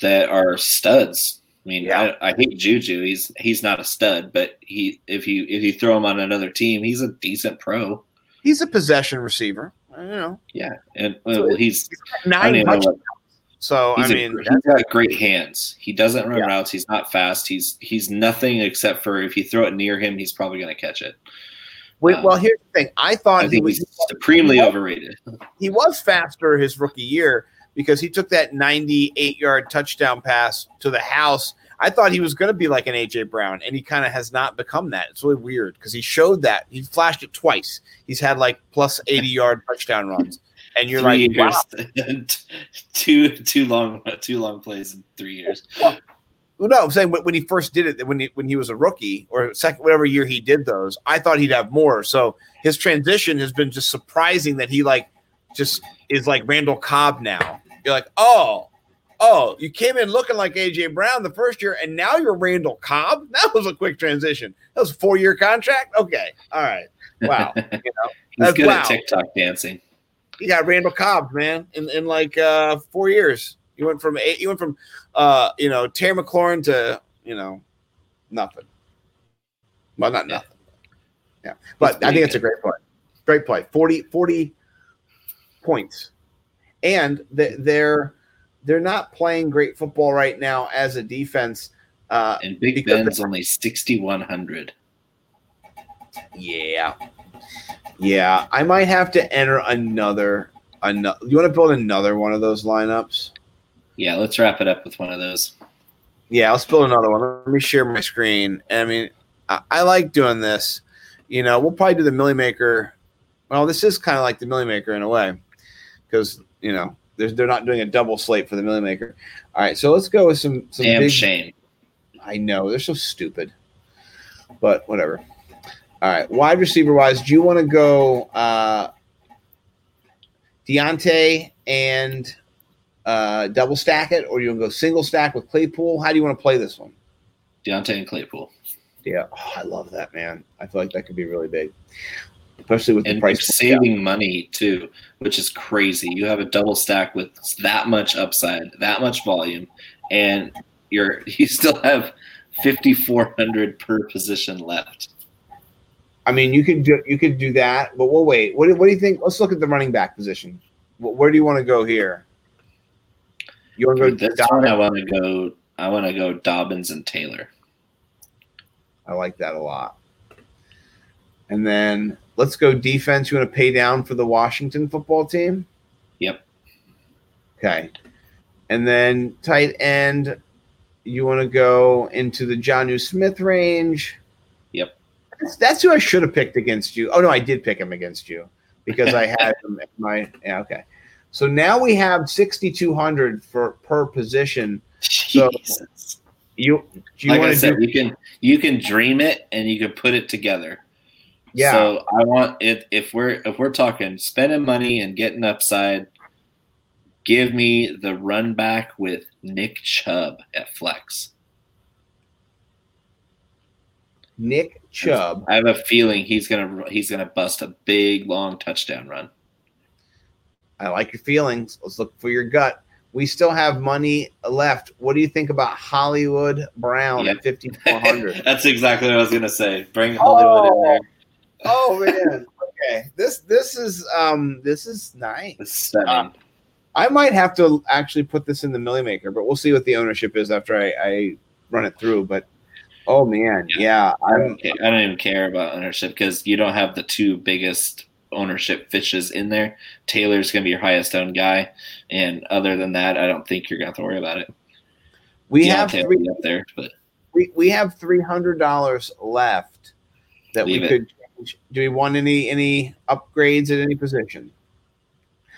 that are studs. I mean, yeah. I, I, hate Juju. He's he's not a stud, but he if you if you throw him on another team, he's a decent pro. He's a possession receiver. I don't know. Yeah, and well, he's, he's nine touchdowns. So he's I mean, a, he's got great hands. He doesn't run yeah. routes. He's not fast. He's he's nothing except for if you throw it near him, he's probably going to catch it. Wait, um, well, here's the thing. I thought I he was supremely he was, overrated. He was faster his rookie year because he took that 98 yard touchdown pass to the house. I thought he was going to be like an AJ Brown, and he kind of has not become that. It's really weird because he showed that he flashed it twice. He's had like plus 80 yard touchdown runs and you're three like, wow. two two long two long plays in three years. Well, no, I'm saying when he first did it, when he when he was a rookie or second, whatever year he did those, I thought he'd have more. So his transition has been just surprising that he like just is like Randall Cobb now. You're like, oh, oh, you came in looking like AJ Brown the first year, and now you're Randall Cobb. That was a quick transition. That was a four year contract. Okay, all right, wow. You know, He's good wow. at TikTok dancing you got Randall Cobb, man, in, in like uh, four years. You went from eight, you went from uh, you know Terry McLaurin to you know nothing. Well, not nothing. Yeah, but I think it's a great play. Great play. 40, 40 points, and they're they're not playing great football right now as a defense. Uh, and Big Ben's only sixty one hundred. Yeah, yeah, I might have to enter another. Another. You want to build another one of those lineups? Yeah, let's wrap it up with one of those. Yeah, let's build another one. Let me share my screen. I mean, I, I like doing this. You know, we'll probably do the Milly Maker. Well, this is kind of like the Milly Maker in a way, because you know they're they're not doing a double slate for the Milly Maker. All right, so let's go with some some damn big, shame. I know they're so stupid, but whatever. All right, wide receiver wise, do you want to go uh, Diontae and uh, double stack it, or do you want to go single stack with Claypool? How do you want to play this one? Diontae and Claypool. Yeah, oh, I love that man. I feel like that could be really big, especially with and the price. Saving money too, which is crazy. You have a double stack with that much upside, that much volume, and you're you still have fifty four hundred per position left. I mean, you could do you could do that, but we'll wait. What do, what do you think? Let's look at the running back position. Where do you want to go here? You want to go? This one I want to go. I want to go Dobbins and Taylor. I like that a lot. And then let's go defense. You want to pay down for the Washington football team? Yep. Okay. And then tight end, you want to go into the Jonnu Smith range. That's, that's who I should have picked against you. Oh no, I did pick him against you because I had him at my yeah okay. So now we have 6,200 for per position. So Jesus. you do you like I said, do? you can you can dream it and you can put it together. Yeah. So I want it if we're if we're talking spending money and getting upside, give me the run back with Nick Chubb at flex. Nick Chubb. I have a feeling he's gonna he's gonna bust a big long touchdown run. I like your feelings. Let's look for your gut. We still have money left. What do you think about Hollywood Brown Yep. at 5,400? That's exactly what I was gonna say. Bring Hollywood in oh. there. Oh man. Okay. This this is um this is nice. It's. I might have to actually put this in the Milly Maker, but we'll see what the ownership is after I, I run it through. But oh man, yeah, I don't, care. I don't even care about ownership because you don't have the two biggest ownership fishes in there. Taylor's going to be your highest owned guy, and other than that, I don't think you're going to have to worry about it. we Diontae have three up there, but we, we have three hundred dollars left that Leave we could. Do we want any any upgrades at any position?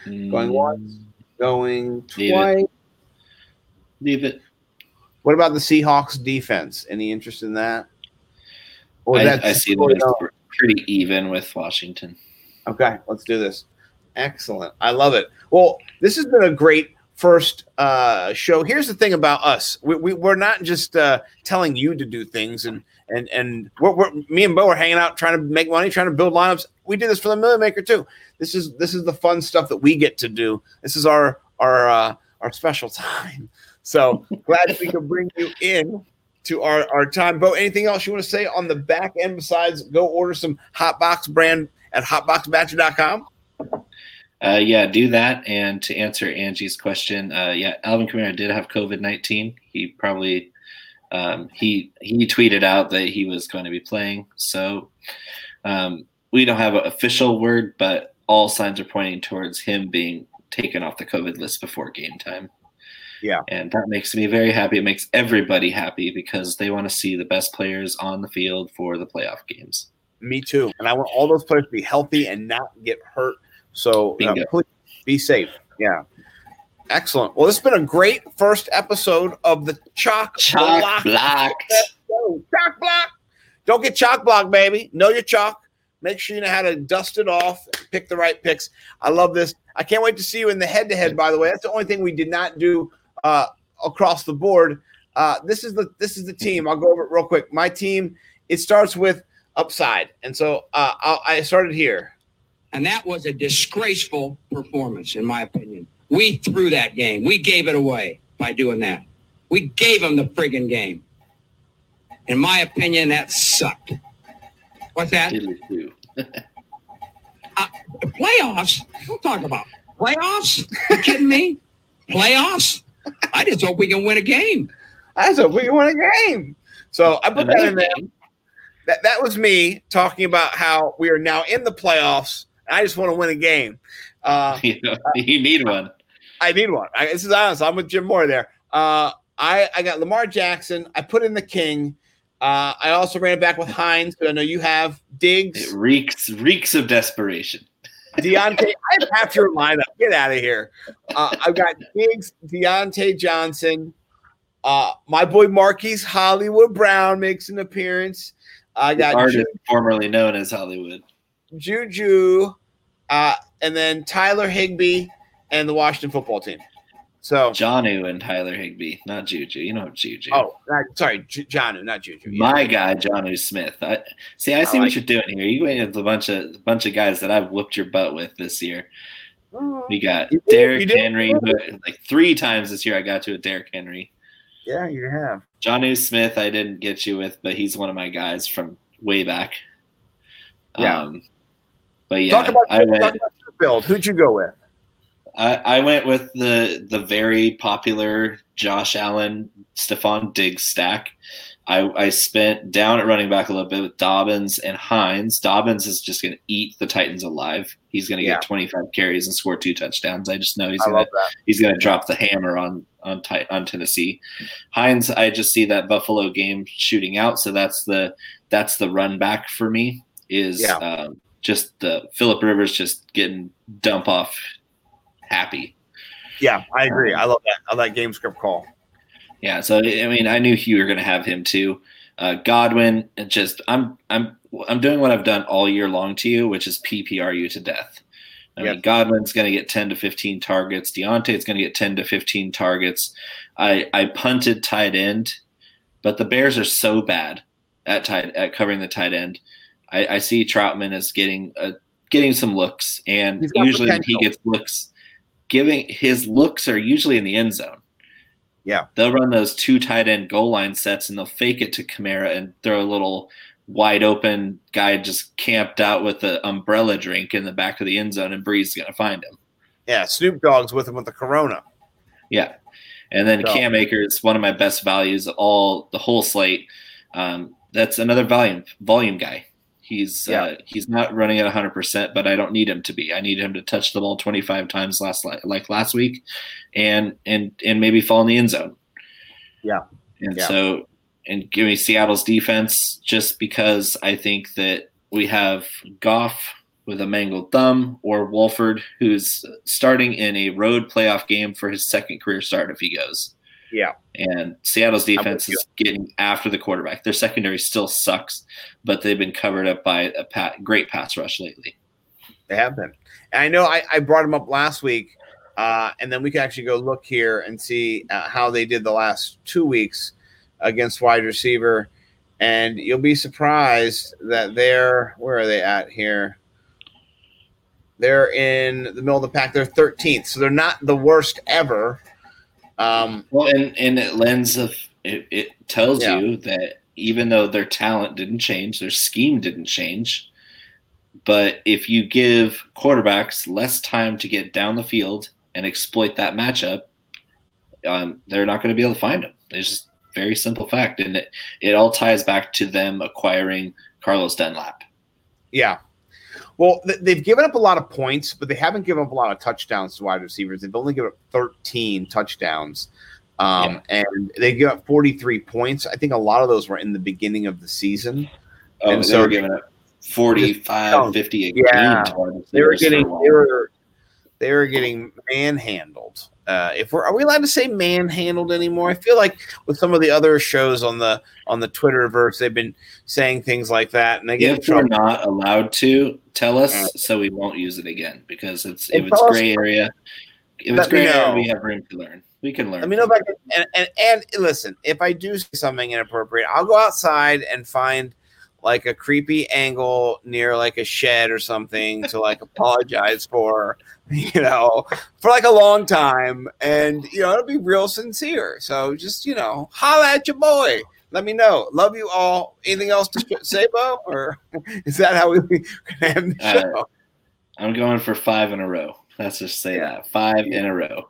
Going once, going Leave it. twice. Leave it. What about the Seahawks defense? Any interest in that? Or I, I see them as pretty even with Washington. Okay, let's do this. Excellent. I love it. Well, this has been a great first uh, show. Here's the thing about us: we, we we're not just uh, telling you to do things, and and and we're, we're me and Bo are hanging out trying to make money, trying to build lineups. We do this for the Million Maker too. This is this is the fun stuff that we get to do. This is our our uh, our special time. So glad we could bring you in to our, our time. Bo, anything else you want to say on the back end besides go order some Hotbox brand at hotboxbatcher.com? Uh, yeah, do that. And to answer Angie's question, uh, yeah, Alvin Kamara did have COVID nineteen. He probably um, he he tweeted out that he was going to be playing. So um, we don't have an official word, but all signs are pointing towards him being taken off the COVID list before game time. Yeah. and that makes me very happy. It makes everybody happy because they want to see the best players on the field for the playoff games. Me too. And I want all those players to be healthy and not get hurt. So uh, please be safe. Yeah. Excellent. Well, this has been a great first episode of the Chalk Chalk Block. block. Chalk block. Don't get chalk block, baby. Know your chalk. Make sure you know how to dust it off, pick the right picks. I love this. I can't wait to see you in the head to head, by the way. That's the only thing we did not do uh, across the board. Uh, this is the this is the team. I'll go over it real quick. My team, it starts with upside. And so uh, I'll, I started here. And that was a disgraceful performance, in my opinion. We threw that game. We gave it away by doing that. We gave them the friggin' game. In my opinion, that sucked. What's that? Diddly do. The playoffs? Don't talk about playoffs. You kidding me? Playoffs? I just hope we can win a game. I said we can win a game. So I put that in there. That that was me talking about how we are now in the playoffs. And I just want to win a game. Uh, you, know, you need one. I need one. I, this is honest. I'm with Jim Mora there. Uh, I I got Lamar Jackson. I put in the King. Uh, I also ran it back with Hines, who I know you have. Diggs, It reeks reeks of desperation. Diontae. I have half your lineup. Get out of here. Uh, I've got Diggs, Diontae Johnson. Uh, my boy Marquise Hollywood Brown makes an appearance. I The got artist Ju- formerly known as Hollywood. Juju, uh, and then Tyler Higbee and the Washington football team. So, Jonnu and Tyler Higbee, not Juju. You know Juju. oh, not, sorry, J- Jonnu, not Juju. Yeah. My guy, Jonnu Smith. I, see, I see I what you're doing here. You went with a bunch of a bunch of guys that I've whooped your butt with this year. We got You Derrick did. Henry, who, like three times this year. I got to with Derrick Henry. Yeah, you have. Jonnu Smith, I didn't get you with, but he's one of my guys from way back. Yeah. Um, but yeah, talk about, I went. talk about your build. Who'd you go with? I, I went with the the very popular Josh Allen, Stefon Diggs stack. I, I spent down at running back a little bit with Dobbins and Hines. Dobbins is just going to eat the Titans alive. He's going to Yeah. get 25 carries and score two touchdowns. I just know he's going to he's going to drop the hammer on on on Tennessee. Hines, I just see that Buffalo game shooting out, so that's the that's the run back for me. Is Yeah. um, just the Philip Rivers just getting dump off happy. Yeah, I agree. I love that. I love that game script call. Yeah, so I mean, I knew you were going to have him too. Uh, Godwin, just I'm I'm I'm doing what I've done all year long to you, which is PPR you to death. I Yep. mean, Godwin's going to get 10 to 15 targets. Diontae's going to get 10 to 15 targets. I I punted tight end, but the Bears are so bad at tight at covering the tight end. I, I see Trautman as getting a, getting some looks, and He's usually when he gets looks, giving his looks are usually in the end zone. Yeah. They'll run those two tight end goal line sets and they'll fake it to Kamara and throw a little wide open guy just camped out with an umbrella drink in the back of the end zone and Brees is going to find him. Yeah, Snoop Dogg's with him with the Corona. Yeah. And then So- Cam Akers, one of my best values, all the whole slate. Um, that's another volume volume guy. He's Yeah. uh, he's not running at 100, percent but I don't need him to be. I need him to touch the ball 25 times last like last week, and and and maybe fall in the end zone. Yeah. And Yeah. so, and give me Seattle's defense just because I think that we have Goff with a mangled thumb or Wolford who's starting in a road playoff game for his second career start if he goes. Yeah. And Seattle's defense is getting after the quarterback. Their secondary still sucks, but they've been covered up by a pat, great pass rush lately. They have been. And I know I, I brought him up last week, uh, and then we can actually go look here and see uh, how they did the last two weeks against wide receiver. And you'll be surprised that they're where are they at here? They're in the middle of the pack. They're 13th, so they're not the worst ever. Um, Well, and and it lends of it, it tells Yeah. you that even though their talent didn't change, their scheme didn't change. But if you give quarterbacks less time to get down the field and exploit that matchup, um, they're not going to be able to find them. It's just very simple fact, and it, it all ties back to them acquiring Carlos Dunlap. Yeah. Well, th- they've given up a lot of points, but they haven't given up a lot of touchdowns to wide receivers. They've only given up 13 touchdowns. Um, And they give up 43 points. I think a lot of those were in the beginning of the season. Oh, And and so- they were giving up 45, Oh, 50 a yeah. game They were receivers for a getting they were they were getting manhandled. Uh, if we're are we allowed to say manhandled anymore? I feel like with some of the other shows on the on the Twitterverse, they've been saying things like that, and they get if we're not allowed to tell us Alright. so we won't use it again because it's if it's gray area if it's gray area we have room to learn we can learn Let me know if I can. And, and, and listen, if I do see something inappropriate, I'll go outside and find like a creepy angle near like a shed or something to like apologize for, you know, for like a long time. And, you know, it'll be real sincere. So just, you know, holla at your boy. Let me know. Love you all. Anything else to say, Bo? Or is that how we can end the Uh, show? i'm going for five in a row let's just say Yeah. that five in a row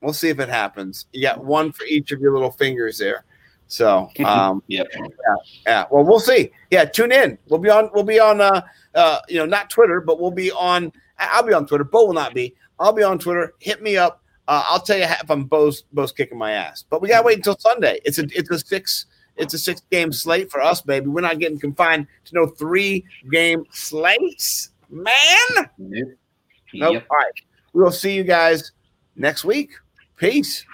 We'll see if it happens. You got one for each of your little fingers there. So, um, yep Yeah, well, we'll see. Yeah, tune in. We'll be on. We'll be on. Uh, uh, you know, not Twitter, but we'll be on. I'll be on Twitter. Bo will not be. I'll be on Twitter. Hit me up. Uh, I'll tell you if I'm Bo's Bo's kicking my ass. But we gotta wait until Sunday. It's a it's a six it's a six game slate for us, baby. We're not getting confined to no three game slates, man. yep, Nope. Yep. All right. We'll see you guys next week. Peace.